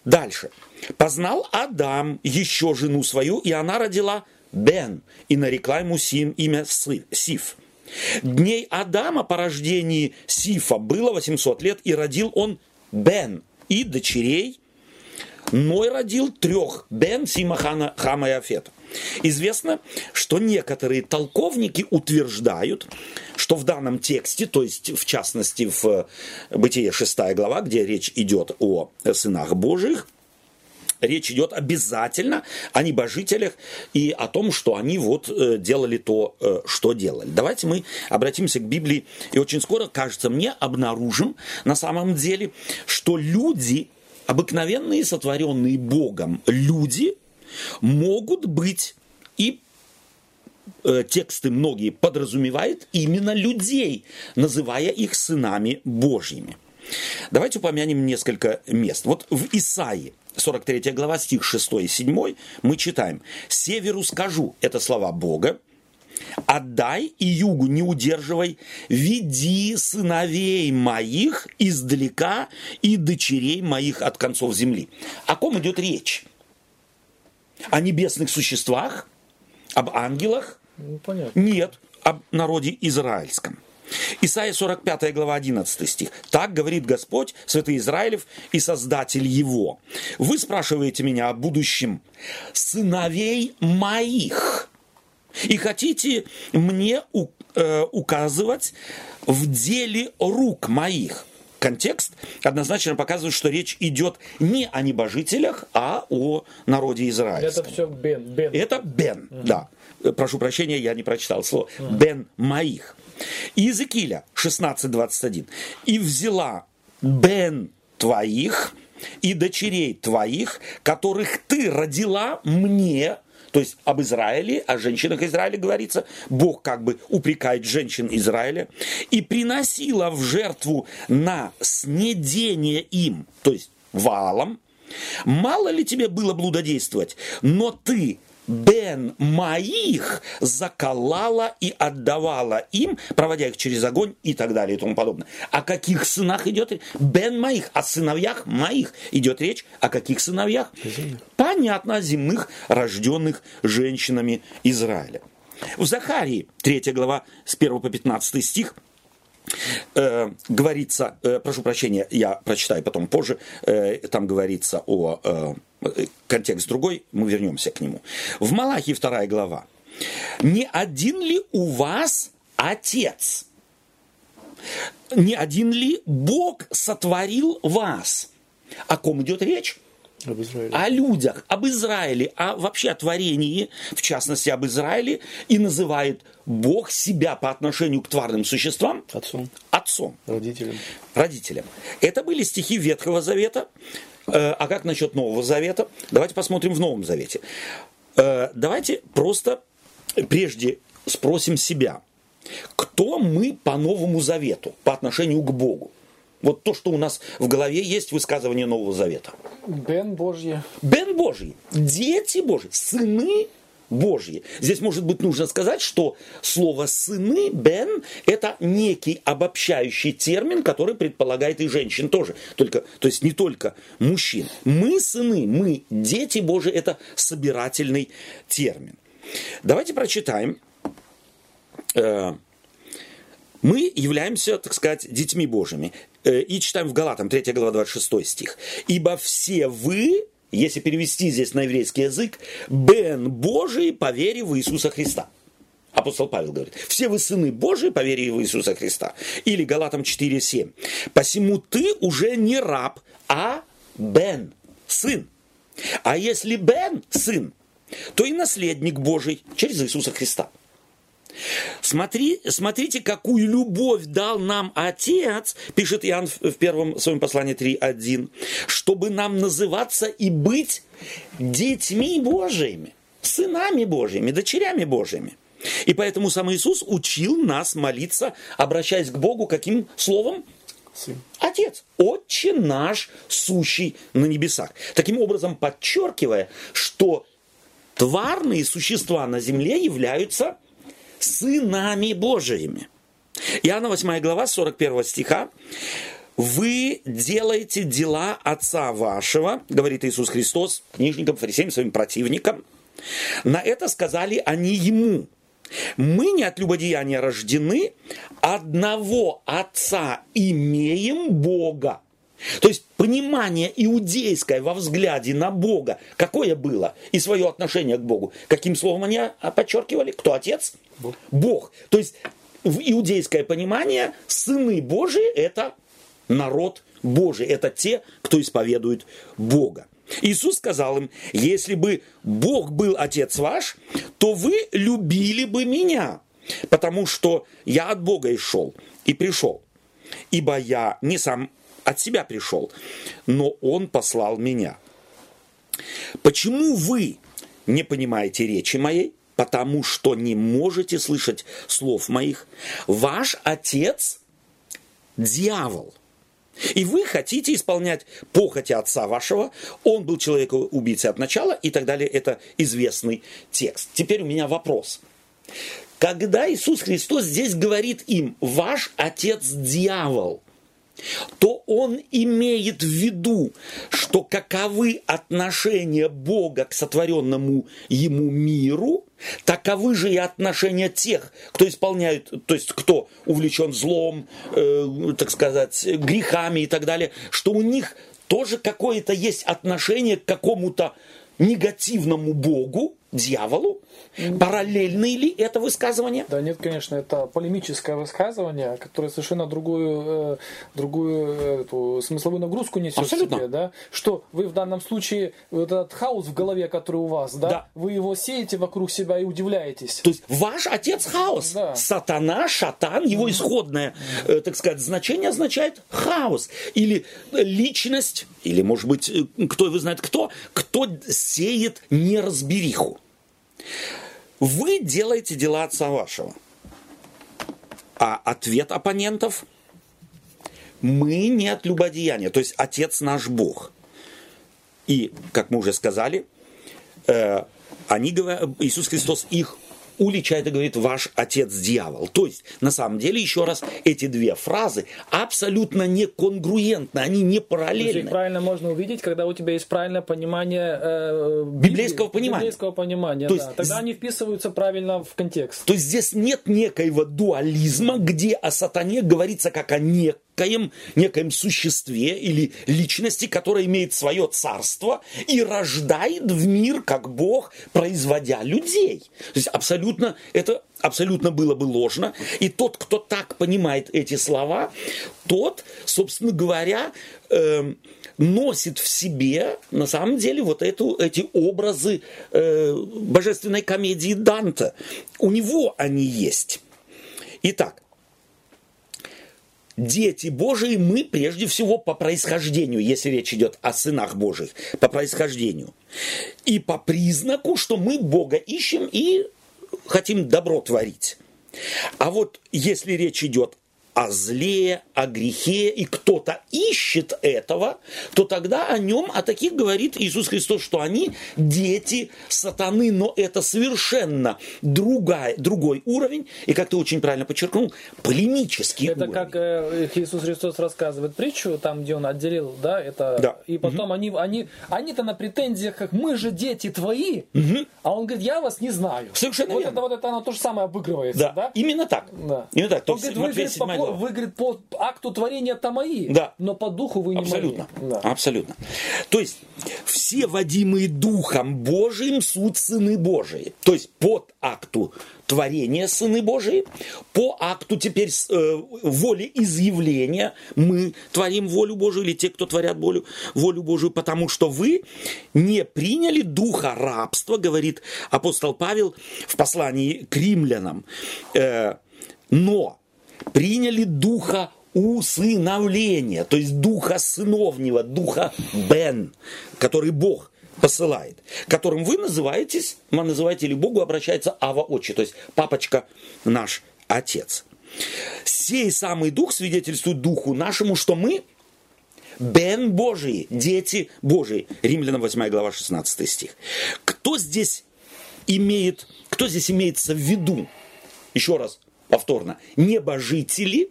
Speaker 1: Дальше. Познал Адам еще жену свою, и она родила Бен, и нарекла ему Сим имя Сиф. Дней Адама по рождении Сифа было 800 лет, и родил он Бен и дочерей. Ной родил трех Бен, Сима, Хана, Хама и Афета. Известно, что некоторые толковники утверждают, что в данном тексте, то есть в частности в Бытие 6 глава, где речь идет о сынах Божьих, речь идет обязательно о небожителях и о том, что они вот э, делали то, э, что делали. Давайте мы обратимся к Библии и очень скоро, кажется мне, обнаружим на самом деле, что люди, обыкновенные, сотворенные Богом люди, могут быть и э, тексты многие подразумевают именно людей, называя их сынами Божьими. Давайте упомянем несколько мест. Вот в Исаии, 43 глава, стих 6 и 7, мы читаем «Северу скажу» – это слова Бога, «Отдай и югу не удерживай, веди сыновей моих издалека и дочерей моих от концов земли». О ком идет речь? О небесных существах? Об ангелах?
Speaker 3: Ну, понятно.
Speaker 1: Нет, об народе израильском. Исайя 45 глава 11 стих. Так говорит Господь, Святый Израилев и Создатель его. Вы спрашиваете меня о будущем сыновей моих. И хотите мне э, указывать в деле рук моих контекст однозначно показывает, что речь идет не о небожителях, а о народе израильском.
Speaker 3: Это все Бен. бен.
Speaker 1: Это Бен, угу. да. Прошу прощения, я не прочитал слово. Угу. Бен моих. Иезекииля 16.21. «И взяла Бен твоих и дочерей твоих, которых ты родила мне, то есть об Израиле, о женщинах Израиля говорится. Бог как бы упрекает женщин Израиля. И приносила в жертву на снедение им, то есть валом. Мало ли тебе было блудодействовать, но ты Бен моих заколала и отдавала им, проводя их через огонь и так далее и тому подобное. О каких сынах идет речь? Бен моих, о сыновьях моих идет речь. О каких сыновьях? Земных. Понятно, о земных, рожденных женщинами Израиля. В Захарии, 3 глава, с 1 по 15 стих, э, говорится, э, прошу прощения, я прочитаю потом позже, э, там говорится о, э, контекст другой, мы вернемся к нему. В Малахии 2 глава. Не один ли у вас отец? Не один ли Бог сотворил вас? О ком идет речь?
Speaker 2: Об Израиле.
Speaker 1: о людях, об Израиле, а вообще о творении, в частности об Израиле, и называет Бог себя по отношению к тварным существам
Speaker 2: Отцом,
Speaker 1: отцом,
Speaker 2: родителям.
Speaker 1: родителям. Это были стихи Ветхого Завета. Э, А как насчет Нового Завета? Давайте посмотрим в Новом Завете. Э, Давайте просто прежде спросим себя, кто мы по Новому Завету, по отношению к Богу? Вот то, что у нас в голове есть высказывание Нового Завета.
Speaker 3: Бен Божье.
Speaker 1: Бен Божий, дети Божьи, сыны Божьи. Здесь, может быть, нужно сказать, что слово «сыны», «бен» – это некий обобщающий термин, который предполагает и женщин тоже. Только, то есть не только мужчин. Мы сыны, мы дети Божьи – это собирательный термин. Давайте прочитаем. Э, Мы являемся, так сказать, детьми Божьими. Э, И читаем в Галатам, 3 глава, 26 стих. «Ибо все вы, если перевести здесь на еврейский язык, бен Божий по вере в Иисуса Христа». Апостол Павел говорит, все вы сыны Божии по вере в Иисуса Христа. Или Галатам 4.7. Посему ты уже не раб, а бен, сын. А если бен, сын, то и наследник Божий через Иисуса Христа. Смотри, смотрите, какую любовь дал нам Отец, пишет Иоанн в первом своем послании 3.1, чтобы нам называться и быть детьми Божьими, сынами Божьими, дочерями Божьими. И поэтому сам Иисус учил нас молиться, обращаясь к Богу каким словом?
Speaker 2: Сын.
Speaker 1: Отец, Отче наш, сущий на небесах. Таким образом, подчеркивая, что тварные существа на земле являются сынами Божиими. Иоанна 8 глава, 41 стиха. «Вы делаете дела Отца вашего, говорит Иисус Христос, книжникам, фарисеям, своим противникам. На это сказали они ему. Мы не от любодеяния рождены, одного Отца имеем Бога. То есть понимание иудейское во взгляде на Бога, какое было, и свое отношение к Богу. Каким словом они а, подчеркивали? Кто отец?
Speaker 2: Бог.
Speaker 1: Бог. То есть в иудейское понимание сыны Божии – это народ Божий, это те, кто исповедует Бога. Иисус сказал им, если бы Бог был Отец ваш, то вы любили бы меня, потому что я от Бога и шел, и пришел. Ибо я не сам от себя пришел, но Он послал меня. Почему вы не понимаете речи моей? Потому что не можете слышать слов моих. Ваш отец – дьявол. И вы хотите исполнять похоти отца вашего. Он был человеком-убийцей от начала и так далее. Это известный текст. Теперь у меня вопрос. Когда Иисус Христос здесь говорит им, ваш отец дьявол, то он имеет в виду, что каковы отношения Бога к сотворенному ему миру, таковы же и отношения тех, кто исполняет, то есть кто увлечен злом, э, так сказать, грехами и так далее, что у них тоже какое-то есть отношение к какому-то негативному Богу, дьяволу. Параллельно ли это высказывание?
Speaker 3: Да нет, конечно, это полемическое высказывание, которое совершенно другую, э, другую э, эту смысловую нагрузку несет
Speaker 1: Абсолютно.
Speaker 3: себе, да? Что вы в данном случае, вот этот хаос в голове, который у вас, да,
Speaker 1: Да.
Speaker 3: вы его сеете вокруг себя и удивляетесь.
Speaker 1: То есть ваш отец хаос.
Speaker 3: Да.
Speaker 1: Сатана, шатан, его исходное, э, так сказать, значение означает хаос. Или личность, или, может быть, э, кто вы знает кто, кто сеет неразбериху. Вы делаете дела отца вашего. А ответ оппонентов – мы не от любодеяния, то есть отец наш Бог. И, как мы уже сказали, э, они Иисус Христос их уличает и говорит, ваш отец дьявол. То есть, на самом деле, еще раз, эти две фразы абсолютно не конгруентны, они не
Speaker 3: есть их
Speaker 1: параллельны.
Speaker 3: правильно можно увидеть, когда у тебя есть правильное понимание э,
Speaker 1: Библейского понимания.
Speaker 3: Библейского понимания,
Speaker 1: То
Speaker 3: да.
Speaker 1: есть
Speaker 3: Тогда они вписываются правильно в контекст.
Speaker 1: То есть здесь нет некоего дуализма, где о сатане говорится как о не- некоем, некоем существе или личности, которая имеет свое царство и рождает в мир, как Бог, производя людей. То есть абсолютно, это абсолютно было бы ложно. И тот, кто так понимает эти слова, тот, собственно говоря, э, носит в себе, на самом деле, вот эту, эти образы э, божественной комедии Данта. У него они есть. Итак, дети Божии мы прежде всего по происхождению, если речь идет о сынах Божьих, по происхождению. И по признаку, что мы Бога ищем и хотим добро творить. А вот если речь идет о зле, о грехе, и кто-то ищет этого, то тогда о нем, о таких говорит Иисус Христос, что они дети сатаны, но это совершенно другая, другой уровень, и, как ты очень правильно подчеркнул, полемический
Speaker 3: это
Speaker 1: уровень.
Speaker 3: как э, Иисус Христос рассказывает притчу, там, где он отделил, да, это,
Speaker 1: да.
Speaker 3: и потом угу. они, они, они-то на претензиях, как мы же дети твои,
Speaker 1: угу.
Speaker 3: а он говорит, я вас не знаю.
Speaker 1: Совершенно
Speaker 3: вот
Speaker 1: верно.
Speaker 3: Это, вот это оно то же самое обыгрывается, да?
Speaker 1: да? Именно так.
Speaker 3: Да.
Speaker 1: Именно так.
Speaker 3: Он говорит, вы, говорит, по, вы, говорит, по акту творения-то мои,
Speaker 1: да.
Speaker 3: но по духу вы не
Speaker 1: Абсолютно.
Speaker 3: мои. Да.
Speaker 1: Абсолютно. То есть, все водимые Духом Божиим суть сыны Божии. То есть, под акту творения сыны Божии, по акту теперь э, воли изъявления мы творим волю Божию, или те, кто творят волю, волю Божию, потому что вы не приняли духа рабства, говорит апостол Павел в послании к римлянам. Э, но приняли духа усыновления, то есть духа сыновнего, духа Бен, который Бог посылает, которым вы называетесь, вы называете или Богу обращается Ава Отче, то есть папочка наш Отец. Сей самый Дух свидетельствует Духу нашему, что мы Бен Божий, дети Божии. Римлянам 8 глава 16 стих. Кто здесь имеет, кто здесь имеется в виду? Еще раз, повторно, небожители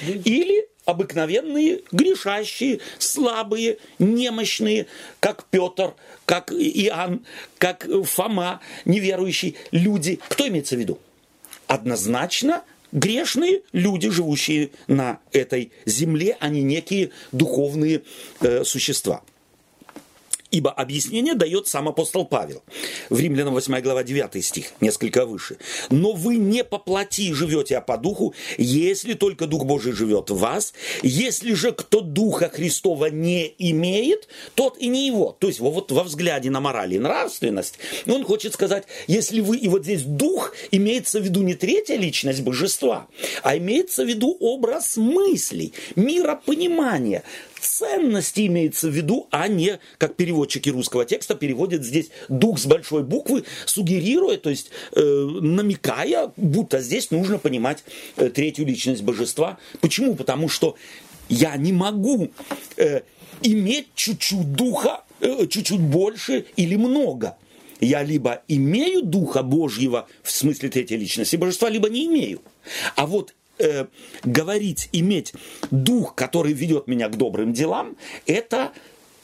Speaker 1: или обыкновенные, грешащие, слабые, немощные, как Петр, как Иоанн, как Фома, неверующие люди. Кто имеется в виду? Однозначно грешные люди, живущие на этой земле, а не некие духовные э, существа. Ибо объяснение дает сам апостол Павел. В Римлянам 8 глава 9 стих, несколько выше. «Но вы не по плоти живете, а по духу, если только Дух Божий живет в вас. Если же кто Духа Христова не имеет, тот и не его». То есть вот во взгляде на мораль и нравственность он хочет сказать, если вы, и вот здесь Дух имеется в виду не третья личность божества, а имеется в виду образ мыслей, миропонимания, ценности имеется в виду, а не, как переводчики русского текста переводят здесь дух с большой буквы, сугерируя, то есть э, намекая, будто здесь нужно понимать э, третью личность божества. Почему? Потому что я не могу э, иметь чуть-чуть духа, э, чуть-чуть больше или много. Я либо имею Духа Божьего в смысле третьей личности божества, либо не имею. А вот э, говорить, иметь дух, который ведет меня к добрым делам, это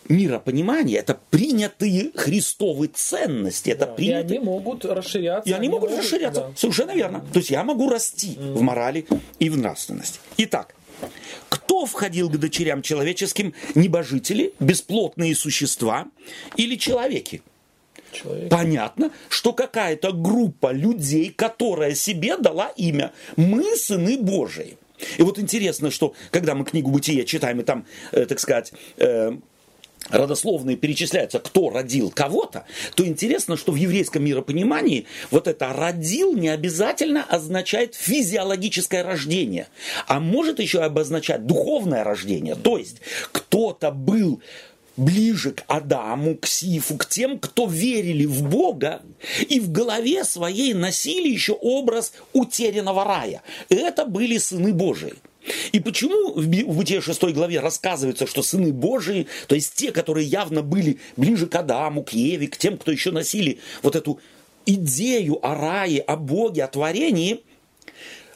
Speaker 1: миропонимание, это принятые христовые ценности, это
Speaker 3: да,
Speaker 1: принятые...
Speaker 3: И они могут расширяться.
Speaker 1: И они, они могут, могут расширяться, да. совершенно верно. То есть я могу расти mm. в морали и в нравственности. Итак, кто входил к дочерям человеческим? Небожители, бесплотные существа или человеки?
Speaker 3: Человек.
Speaker 1: Понятно, что какая-то группа людей, которая себе дала имя «Мы сыны Божии». И вот интересно, что когда мы книгу «Бытие» читаем, и там, э, так сказать, э, родословные перечисляются, кто родил кого-то, то интересно, что в еврейском миропонимании вот это «родил» не обязательно означает физиологическое рождение, а может еще обозначать духовное рождение. То есть кто-то был ближе к Адаму, к Сифу, к тем, кто верили в Бога и в голове своей носили еще образ утерянного рая. Это были сыны Божии. И почему в Бытие 6 главе рассказывается, что сыны Божии, то есть те, которые явно были ближе к Адаму, к Еве, к тем, кто еще носили вот эту идею о рае, о Боге, о творении,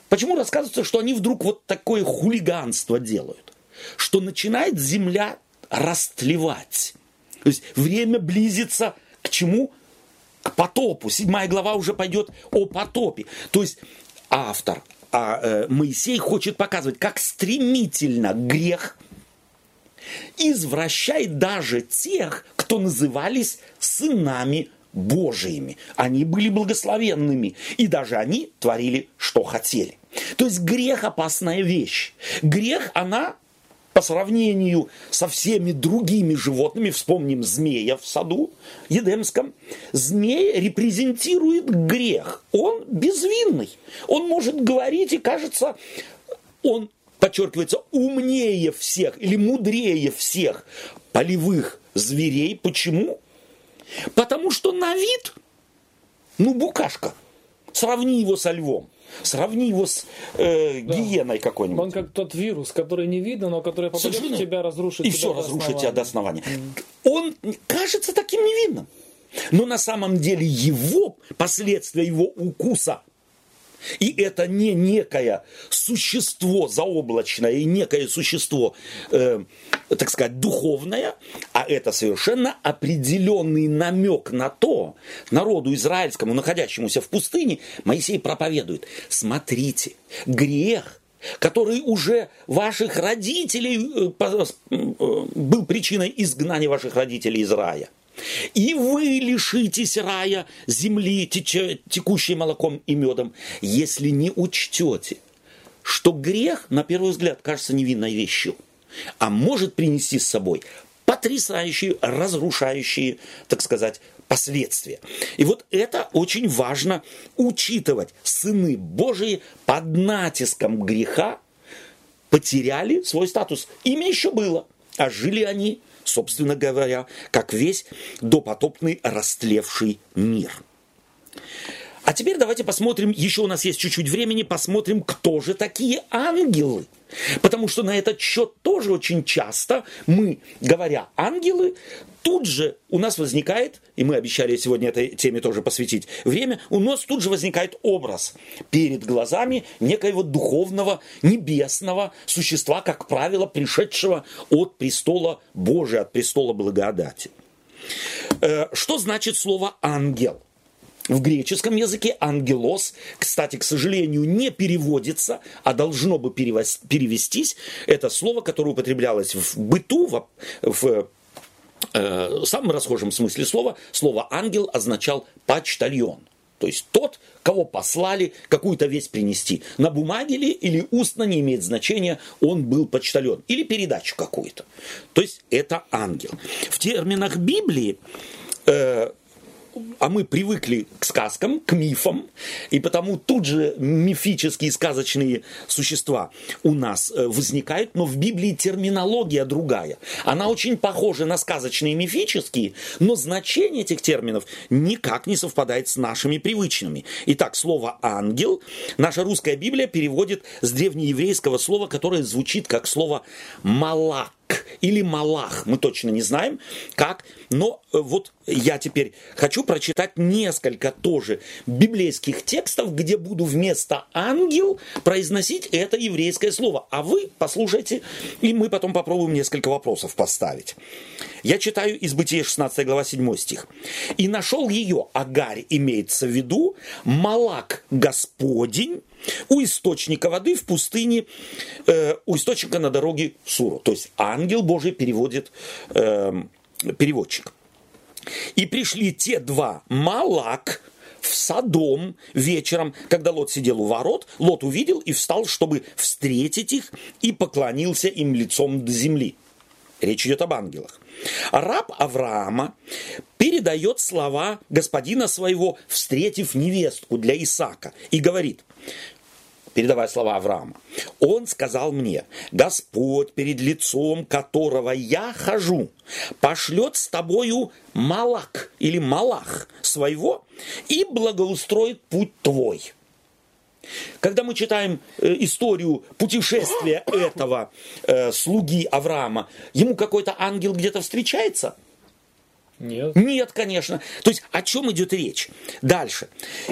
Speaker 1: почему рассказывается, что они вдруг вот такое хулиганство делают? Что начинает земля растлевать. То есть время близится к чему? К потопу. Седьмая глава уже пойдет о потопе. То есть автор а э, Моисей хочет показывать, как стремительно грех извращает даже тех, кто назывались сынами Божиими. Они были благословенными, и даже они творили, что хотели. То есть грех опасная вещь. Грех, она по сравнению со всеми другими животными, вспомним змея в саду Едемском, змей репрезентирует грех. Он безвинный. Он может говорить, и кажется, он, подчеркивается, умнее всех или мудрее всех полевых зверей. Почему? Потому что на вид, ну, букашка. Сравни его со львом. Сравни его с э, да. гиеной какой-нибудь.
Speaker 3: Он как тот вирус, который не видно, но который попадет Совершенно. в тебя, разрушит
Speaker 1: И все разрушит тебя до основания. Mm. Он кажется таким невинным. Но на самом деле его, последствия его укуса и это не некое существо заоблачное и некое существо, э, так сказать, духовное, а это совершенно определенный намек на то, народу израильскому, находящемуся в пустыне, Моисей проповедует. Смотрите, грех который уже ваших родителей э, э, был причиной изгнания ваших родителей из рая – и вы лишитесь рая земли, текущей молоком и медом, если не учтете, что грех, на первый взгляд, кажется невинной вещью, а может принести с собой потрясающие, разрушающие, так сказать, последствия. И вот это очень важно учитывать. Сыны Божии под натиском греха потеряли свой статус. Имя еще было, а жили они собственно говоря, как весь допотопный растлевший мир. А теперь давайте посмотрим, еще у нас есть чуть-чуть времени, посмотрим, кто же такие ангелы. Потому что на этот счет тоже очень часто мы, говоря ангелы, тут же у нас возникает, и мы обещали сегодня этой теме тоже посвятить время, у нас тут же возникает образ перед глазами некоего духовного, небесного существа, как правило, пришедшего от престола Божия, от престола благодати. Э, что значит слово «ангел»? В греческом языке ангелос, кстати, к сожалению, не переводится, а должно бы перевестись. Это слово, которое употреблялось в быту, в, в э, самом расхожем смысле слова. Слово ангел означал почтальон. То есть тот, кого послали какую-то весть принести. На бумаге ли или устно не имеет значения, он был почтальон. Или передачу какую-то. То есть это ангел. В терминах Библии э, а мы привыкли к сказкам, к мифам, и потому тут же мифические сказочные существа у нас э, возникают, но в Библии терминология другая. Она очень похожа на сказочные мифические, но значение этих терминов никак не совпадает с нашими привычными. Итак, слово «ангел» наша русская Библия переводит с древнееврейского слова, которое звучит как слово «малак» или Малах, мы точно не знаем как, но э, вот я теперь хочу прочитать несколько тоже библейских текстов, где буду вместо ангел произносить это еврейское слово. А вы послушайте, и мы потом попробуем несколько вопросов поставить. Я читаю из Бытия 16 глава 7 стих. «И нашел ее, Агарь имеется в виду, Малак Господень, у источника воды в пустыне, э, у источника на дороге Суру. То есть ангел Божий переводит э, переводчик. И пришли те два Малак, в Садом вечером, когда Лот сидел у ворот, Лот увидел и встал, чтобы встретить их, и поклонился им лицом до земли. Речь идет об ангелах. Раб Авраама передает слова господина своего, встретив невестку для Исаака, и говорит, передавая слова Авраама, он сказал мне, Господь, перед лицом которого я хожу, пошлет с тобою Малак или Малах своего и благоустроит путь твой. Когда мы читаем э, историю путешествия этого э, слуги Авраама, ему какой-то ангел где-то встречается?
Speaker 3: Нет.
Speaker 1: Нет, конечно. То есть о чем идет речь? Дальше.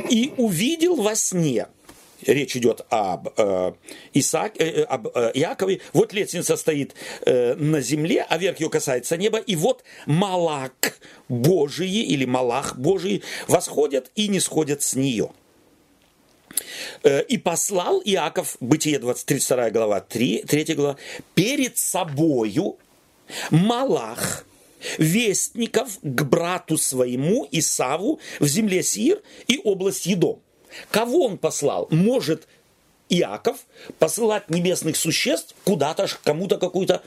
Speaker 1: И увидел во сне, речь идет об, э, Исаак, э, э, об э, Иакове. Вот лестница стоит э, на земле, а верх ее касается неба. И вот Малак Божий или Малах Божий восходят и не сходят с нее. Э, и послал Иаков, Бытие 32 глава, 3, 3 глава, перед собою Малах, вестников к брату своему Исаву в земле Сир и область Едом. Кого он послал? Может Иаков посылать небесных существ куда-то, кому-то какую-то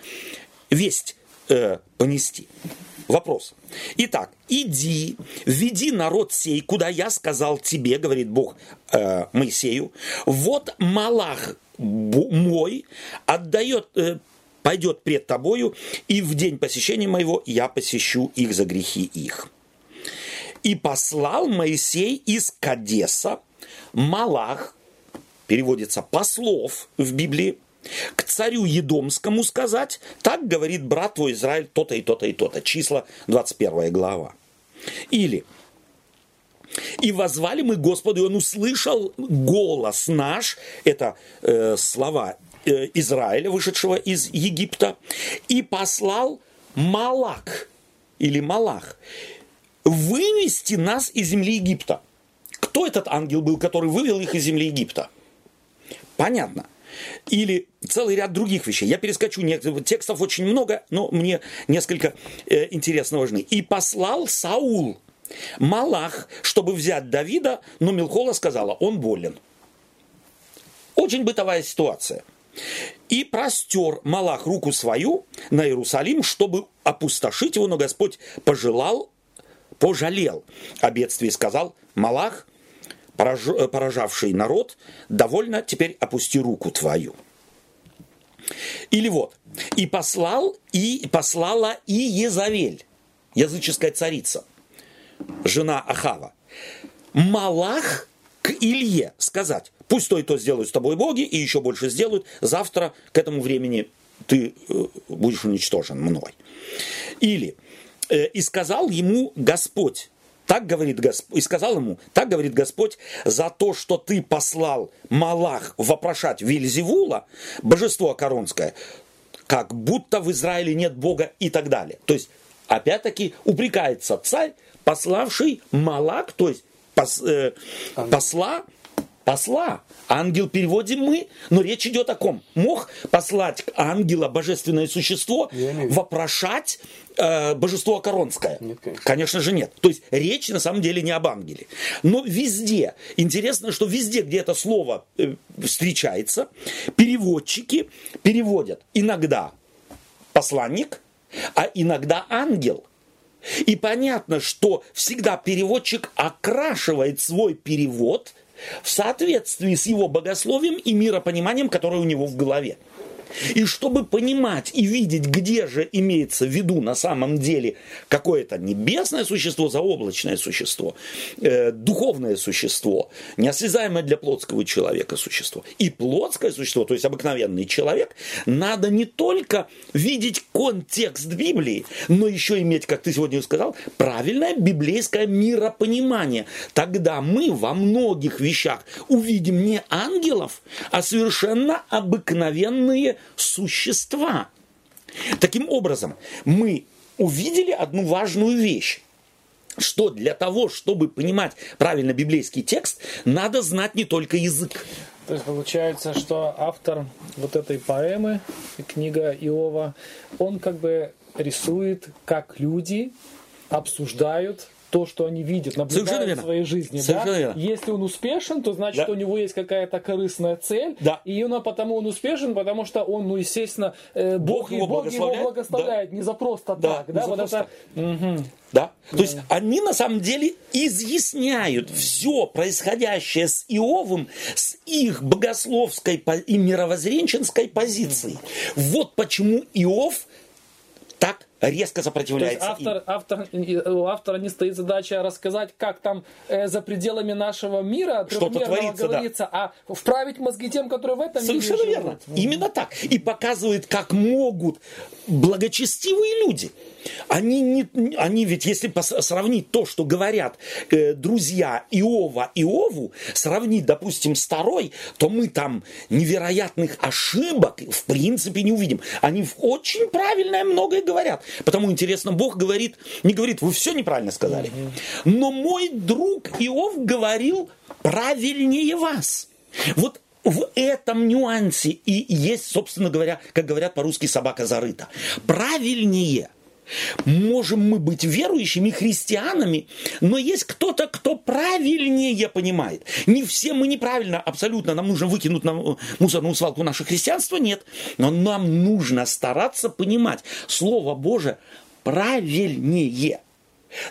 Speaker 1: весть э, понести. Вопрос. Итак, иди, веди народ сей, куда я сказал тебе, говорит Бог э, Моисею. Вот Малах мой отдает, э, пойдет пред тобою, и в день посещения моего я посещу их за грехи их. И послал Моисей из Кадеса Малах, переводится послов в Библии, к царю Едомскому сказать, так говорит брат твой Израиль то-то и то-то и то-то. Числа 21 глава. Или и возвали мы Господу, и Он услышал голос наш, это э, слова э, Израиля, вышедшего из Египта, и послал Малак, или Малах, вывести нас из земли Египта. Кто этот ангел был, который вывел их из земли Египта? Понятно. Или целый ряд других вещей. Я перескочу, текстов очень много, но мне несколько э, интересно важны. «И послал Саул Малах, чтобы взять Давида, но Милхола сказала, он болен». Очень бытовая ситуация. И простер Малах руку свою на Иерусалим, чтобы опустошить его, но Господь пожелал, пожалел о бедствии, сказал, Малах, Э, поражавший народ, довольно, теперь опусти руку твою. Или вот, и послал, и послала и Езавель, языческая царица, жена Ахава, Малах к Илье сказать, пусть то и то сделают с тобой боги, и еще больше сделают, завтра к этому времени ты э, будешь уничтожен мной. Или, э, и сказал ему Господь, так говорит Господь, и сказал ему, так говорит Господь, за то, что ты послал Малах вопрошать Вильзевула, божество Коронское, как будто в Израиле нет Бога и так далее. То есть, опять-таки, упрекается царь, пославший Малак, то есть пос, э, посла посла. Ангел переводим мы, но речь идет о ком? Мог послать ангела божественное существо, вопрошать э, божество Коронское?
Speaker 2: Нет, конечно.
Speaker 1: конечно же нет. То есть речь на самом деле не об ангеле. Но везде, интересно, что везде, где это слово э, встречается, переводчики переводят иногда посланник, а иногда ангел. И понятно, что всегда переводчик окрашивает свой перевод – в соответствии с его богословием и миропониманием, которое у него в голове. И чтобы понимать и видеть, где же имеется в виду на самом деле какое-то небесное существо, заоблачное существо, э, духовное существо, неосязаемое для плотского человека существо, и плотское существо, то есть обыкновенный человек, надо не только видеть контекст Библии, но еще иметь, как ты сегодня сказал, правильное библейское миропонимание. Тогда мы во многих вещах увидим не ангелов, а совершенно обыкновенные существа. Таким образом, мы увидели одну важную вещь что для того, чтобы понимать правильно библейский текст, надо знать не только язык.
Speaker 3: То есть получается, что автор вот этой поэмы, книга Иова, он как бы рисует, как люди обсуждают то, что они видят, наблюдают в своей жизни.
Speaker 1: Совершенно да? верно.
Speaker 3: Если он успешен, то значит, да. у него есть какая-то корыстная цель.
Speaker 1: Да.
Speaker 3: И он, потому он успешен, потому что он, ну, естественно, э, Бог, Бог, его, Бог благословляет, его благословляет да. не за просто да, так. Да, вот
Speaker 1: просто. это... Угу. Да? То есть они на самом деле изъясняют все происходящее с Иовым с их богословской и мировоззренческой позиции. Вот почему Иов резко сопротивляется.
Speaker 3: автор, автор, у автора не стоит задача рассказать, как там э, за пределами нашего мира
Speaker 1: что-то творится,
Speaker 3: говорится, да. а вправить мозги тем, которые в этом
Speaker 1: Совершенно
Speaker 3: мире
Speaker 1: верно. Живут. Именно так. И показывает, как могут благочестивые люди они, не, они ведь, если сравнить то, что говорят э, друзья Иова Иову, сравнить, допустим, с второй, то мы там невероятных ошибок в принципе не увидим. Они очень правильное многое говорят. Потому интересно, Бог говорит, не говорит, вы все неправильно сказали. Но мой друг Иов говорил правильнее вас. Вот в этом нюансе и есть, собственно говоря, как говорят по-русски, собака зарыта. Правильнее Можем мы быть верующими христианами, но есть кто-то, кто правильнее понимает. Не все мы неправильно, абсолютно. Нам нужно выкинуть на мусорную свалку наше христианство, нет. Но нам нужно стараться понимать Слово Божие правильнее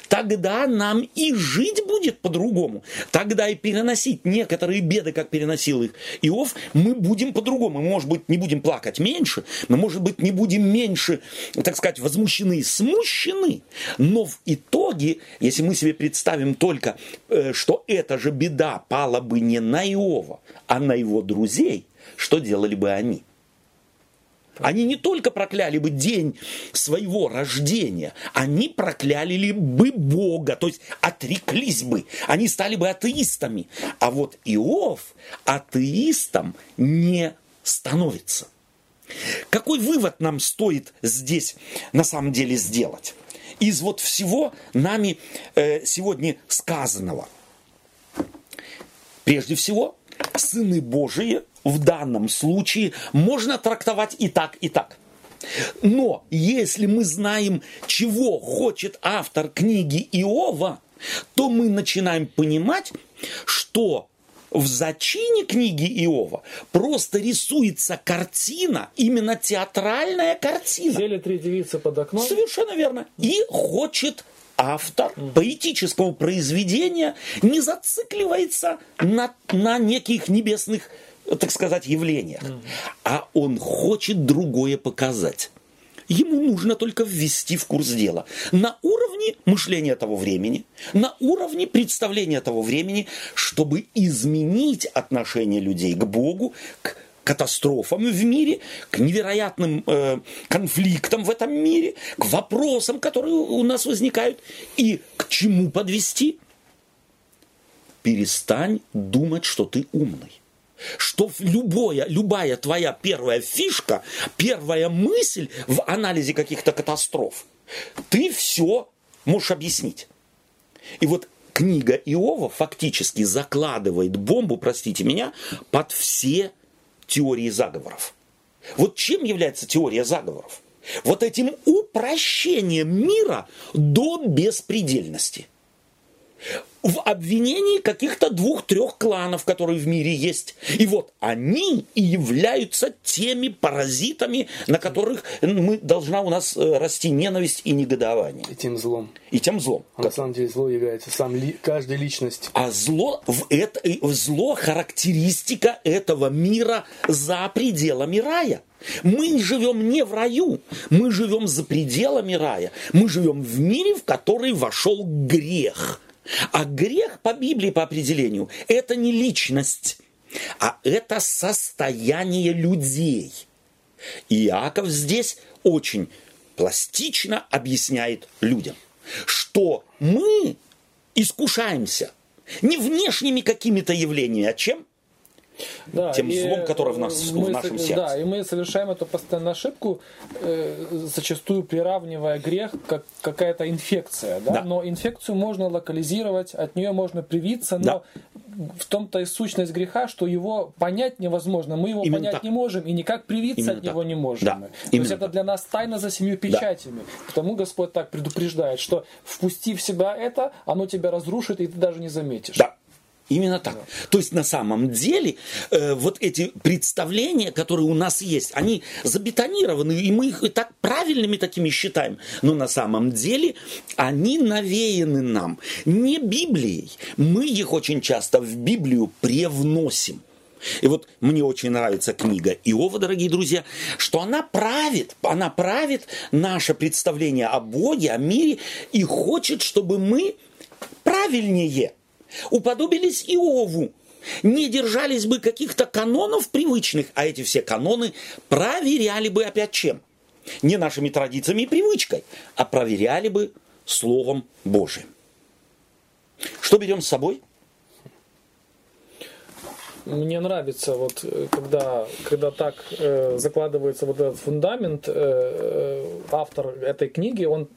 Speaker 1: тогда нам и жить будет по-другому. Тогда и переносить некоторые беды, как переносил их Иов, мы будем по-другому. Мы, может быть, не будем плакать меньше, мы, может быть, не будем меньше, так сказать, возмущены и смущены. Но в итоге, если мы себе представим только, э, что эта же беда пала бы не на Иова, а на его друзей, что делали бы они? Они не только прокляли бы день своего рождения, они прокляли бы Бога, то есть отреклись бы, они стали бы атеистами. А вот Иов атеистом не становится. Какой вывод нам стоит здесь на самом деле сделать? Из вот всего нами э, сегодня сказанного. Прежде всего, сыны Божии в данном случае можно трактовать и так, и так. Но если мы знаем, чего хочет автор книги Иова, то мы начинаем понимать, что в зачине книги Иова просто рисуется картина, именно театральная картина.
Speaker 3: Сели три девицы под окном.
Speaker 1: Совершенно верно. И хочет автор поэтического произведения не зацикливается на, на неких небесных так сказать, явлениях. А он хочет другое показать. Ему нужно только ввести в курс дела. На уровне мышления того времени, на уровне представления того времени, чтобы изменить отношение людей к Богу, к катастрофам в мире, к невероятным э, конфликтам в этом мире, к вопросам, которые у нас возникают, и к чему подвести. Перестань думать, что ты умный что любое, любая твоя первая фишка, первая мысль в анализе каких-то катастроф, ты все можешь объяснить. И вот книга Иова фактически закладывает бомбу, простите меня, под все теории заговоров. Вот чем является теория заговоров? Вот этим упрощением мира до беспредельности в обвинении каких-то двух-трех кланов, которые в мире есть. И вот они и являются теми паразитами, на которых мы, должна у нас э, расти ненависть и негодование.
Speaker 2: И тем злом.
Speaker 1: И тем злом.
Speaker 2: А на самом деле зло является сам ли, каждой личность.
Speaker 1: А зло, в это, зло характеристика этого мира за пределами рая. Мы живем не в раю, мы живем за пределами рая. Мы живем в мире, в который вошел грех. А грех по Библии, по определению, это не личность, а это состояние людей. Иаков здесь очень пластично объясняет людям, что мы искушаемся не внешними какими-то явлениями, а чем?
Speaker 3: Да,
Speaker 1: тем злом, которое в, нас,
Speaker 3: мы,
Speaker 1: в нашем сердце.
Speaker 3: Да, и мы совершаем эту постоянную ошибку, э, зачастую приравнивая грех как какая-то инфекция. Да? Да. Но инфекцию можно локализировать, от нее можно привиться, но да. в том-то и сущность греха, что его понять невозможно. Мы его Именно понять так. не можем и никак привиться Именно от так. него не можем. Да. То есть это для нас тайна за семью печатями. Да. Потому Господь так предупреждает, что впусти в себя это, оно тебя разрушит, и ты даже не заметишь.
Speaker 1: Да. Именно так. Да. То есть на самом деле э, вот эти представления, которые у нас есть, они забетонированы, и мы их и так правильными такими считаем. Но на самом деле они навеяны нам не Библией. Мы их очень часто в Библию привносим. И вот мне очень нравится книга Иова, дорогие друзья, что она правит, она правит наше представление о Боге, о мире и хочет, чтобы мы правильнее – уподобились Иову, не держались бы каких-то канонов привычных, а эти все каноны проверяли бы опять чем? не нашими традициями и привычкой, а проверяли бы Словом Божиим. Что берем с собой?
Speaker 3: Мне нравится, вот э, когда, когда так э, закладывается вот этот фундамент, э, э, автор этой книги, он,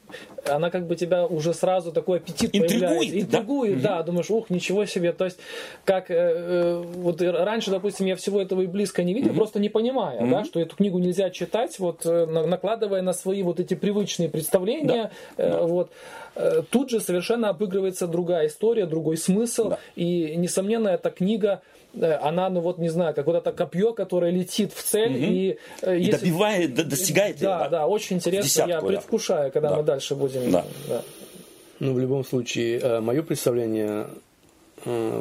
Speaker 3: она как бы тебя уже сразу такой аппетит
Speaker 1: интригует,
Speaker 3: появляется. Интригует, да? да, думаешь, ух, ничего себе. То есть, как э, э, вот раньше, допустим, я всего этого и близко не видел, mm-hmm. просто не понимая, mm-hmm. да, что эту книгу нельзя читать, вот накладывая на свои вот эти привычные представления, да. Э, да. вот. Тут же совершенно обыгрывается другая история, другой смысл. Да. И, несомненно, эта книга она, ну вот не знаю, как вот это копье, которое летит в цель угу. и,
Speaker 1: э, и добивает, достигает.
Speaker 3: Да, да, да, очень интересно. Десятку, Я предвкушаю, когда да. мы дальше будем. Да. Да.
Speaker 2: Ну, в любом случае, мое представление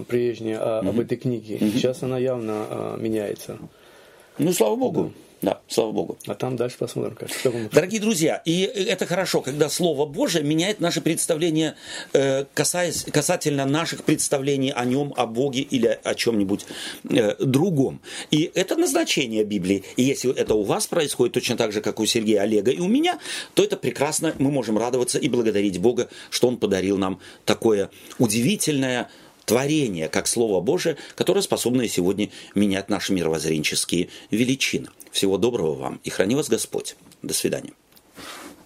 Speaker 2: прежнее угу. об этой книге, угу. сейчас она явно меняется.
Speaker 1: Ну, слава богу. Да. Да, слава Богу.
Speaker 2: А там дальше посмотрим. Как.
Speaker 1: Дорогие друзья, и это хорошо, когда Слово Божие меняет наше представление э, касаясь, касательно наших представлений о нем, о Боге или о чем-нибудь э, другом. И это назначение Библии. И если это у вас происходит точно так же, как у Сергея Олега и у меня, то это прекрасно. Мы можем радоваться и благодарить Бога, что Он подарил нам такое удивительное творение, как Слово Божие, которое способно сегодня менять наши мировоззренческие величины. Всего доброго вам и храни вас Господь. До свидания.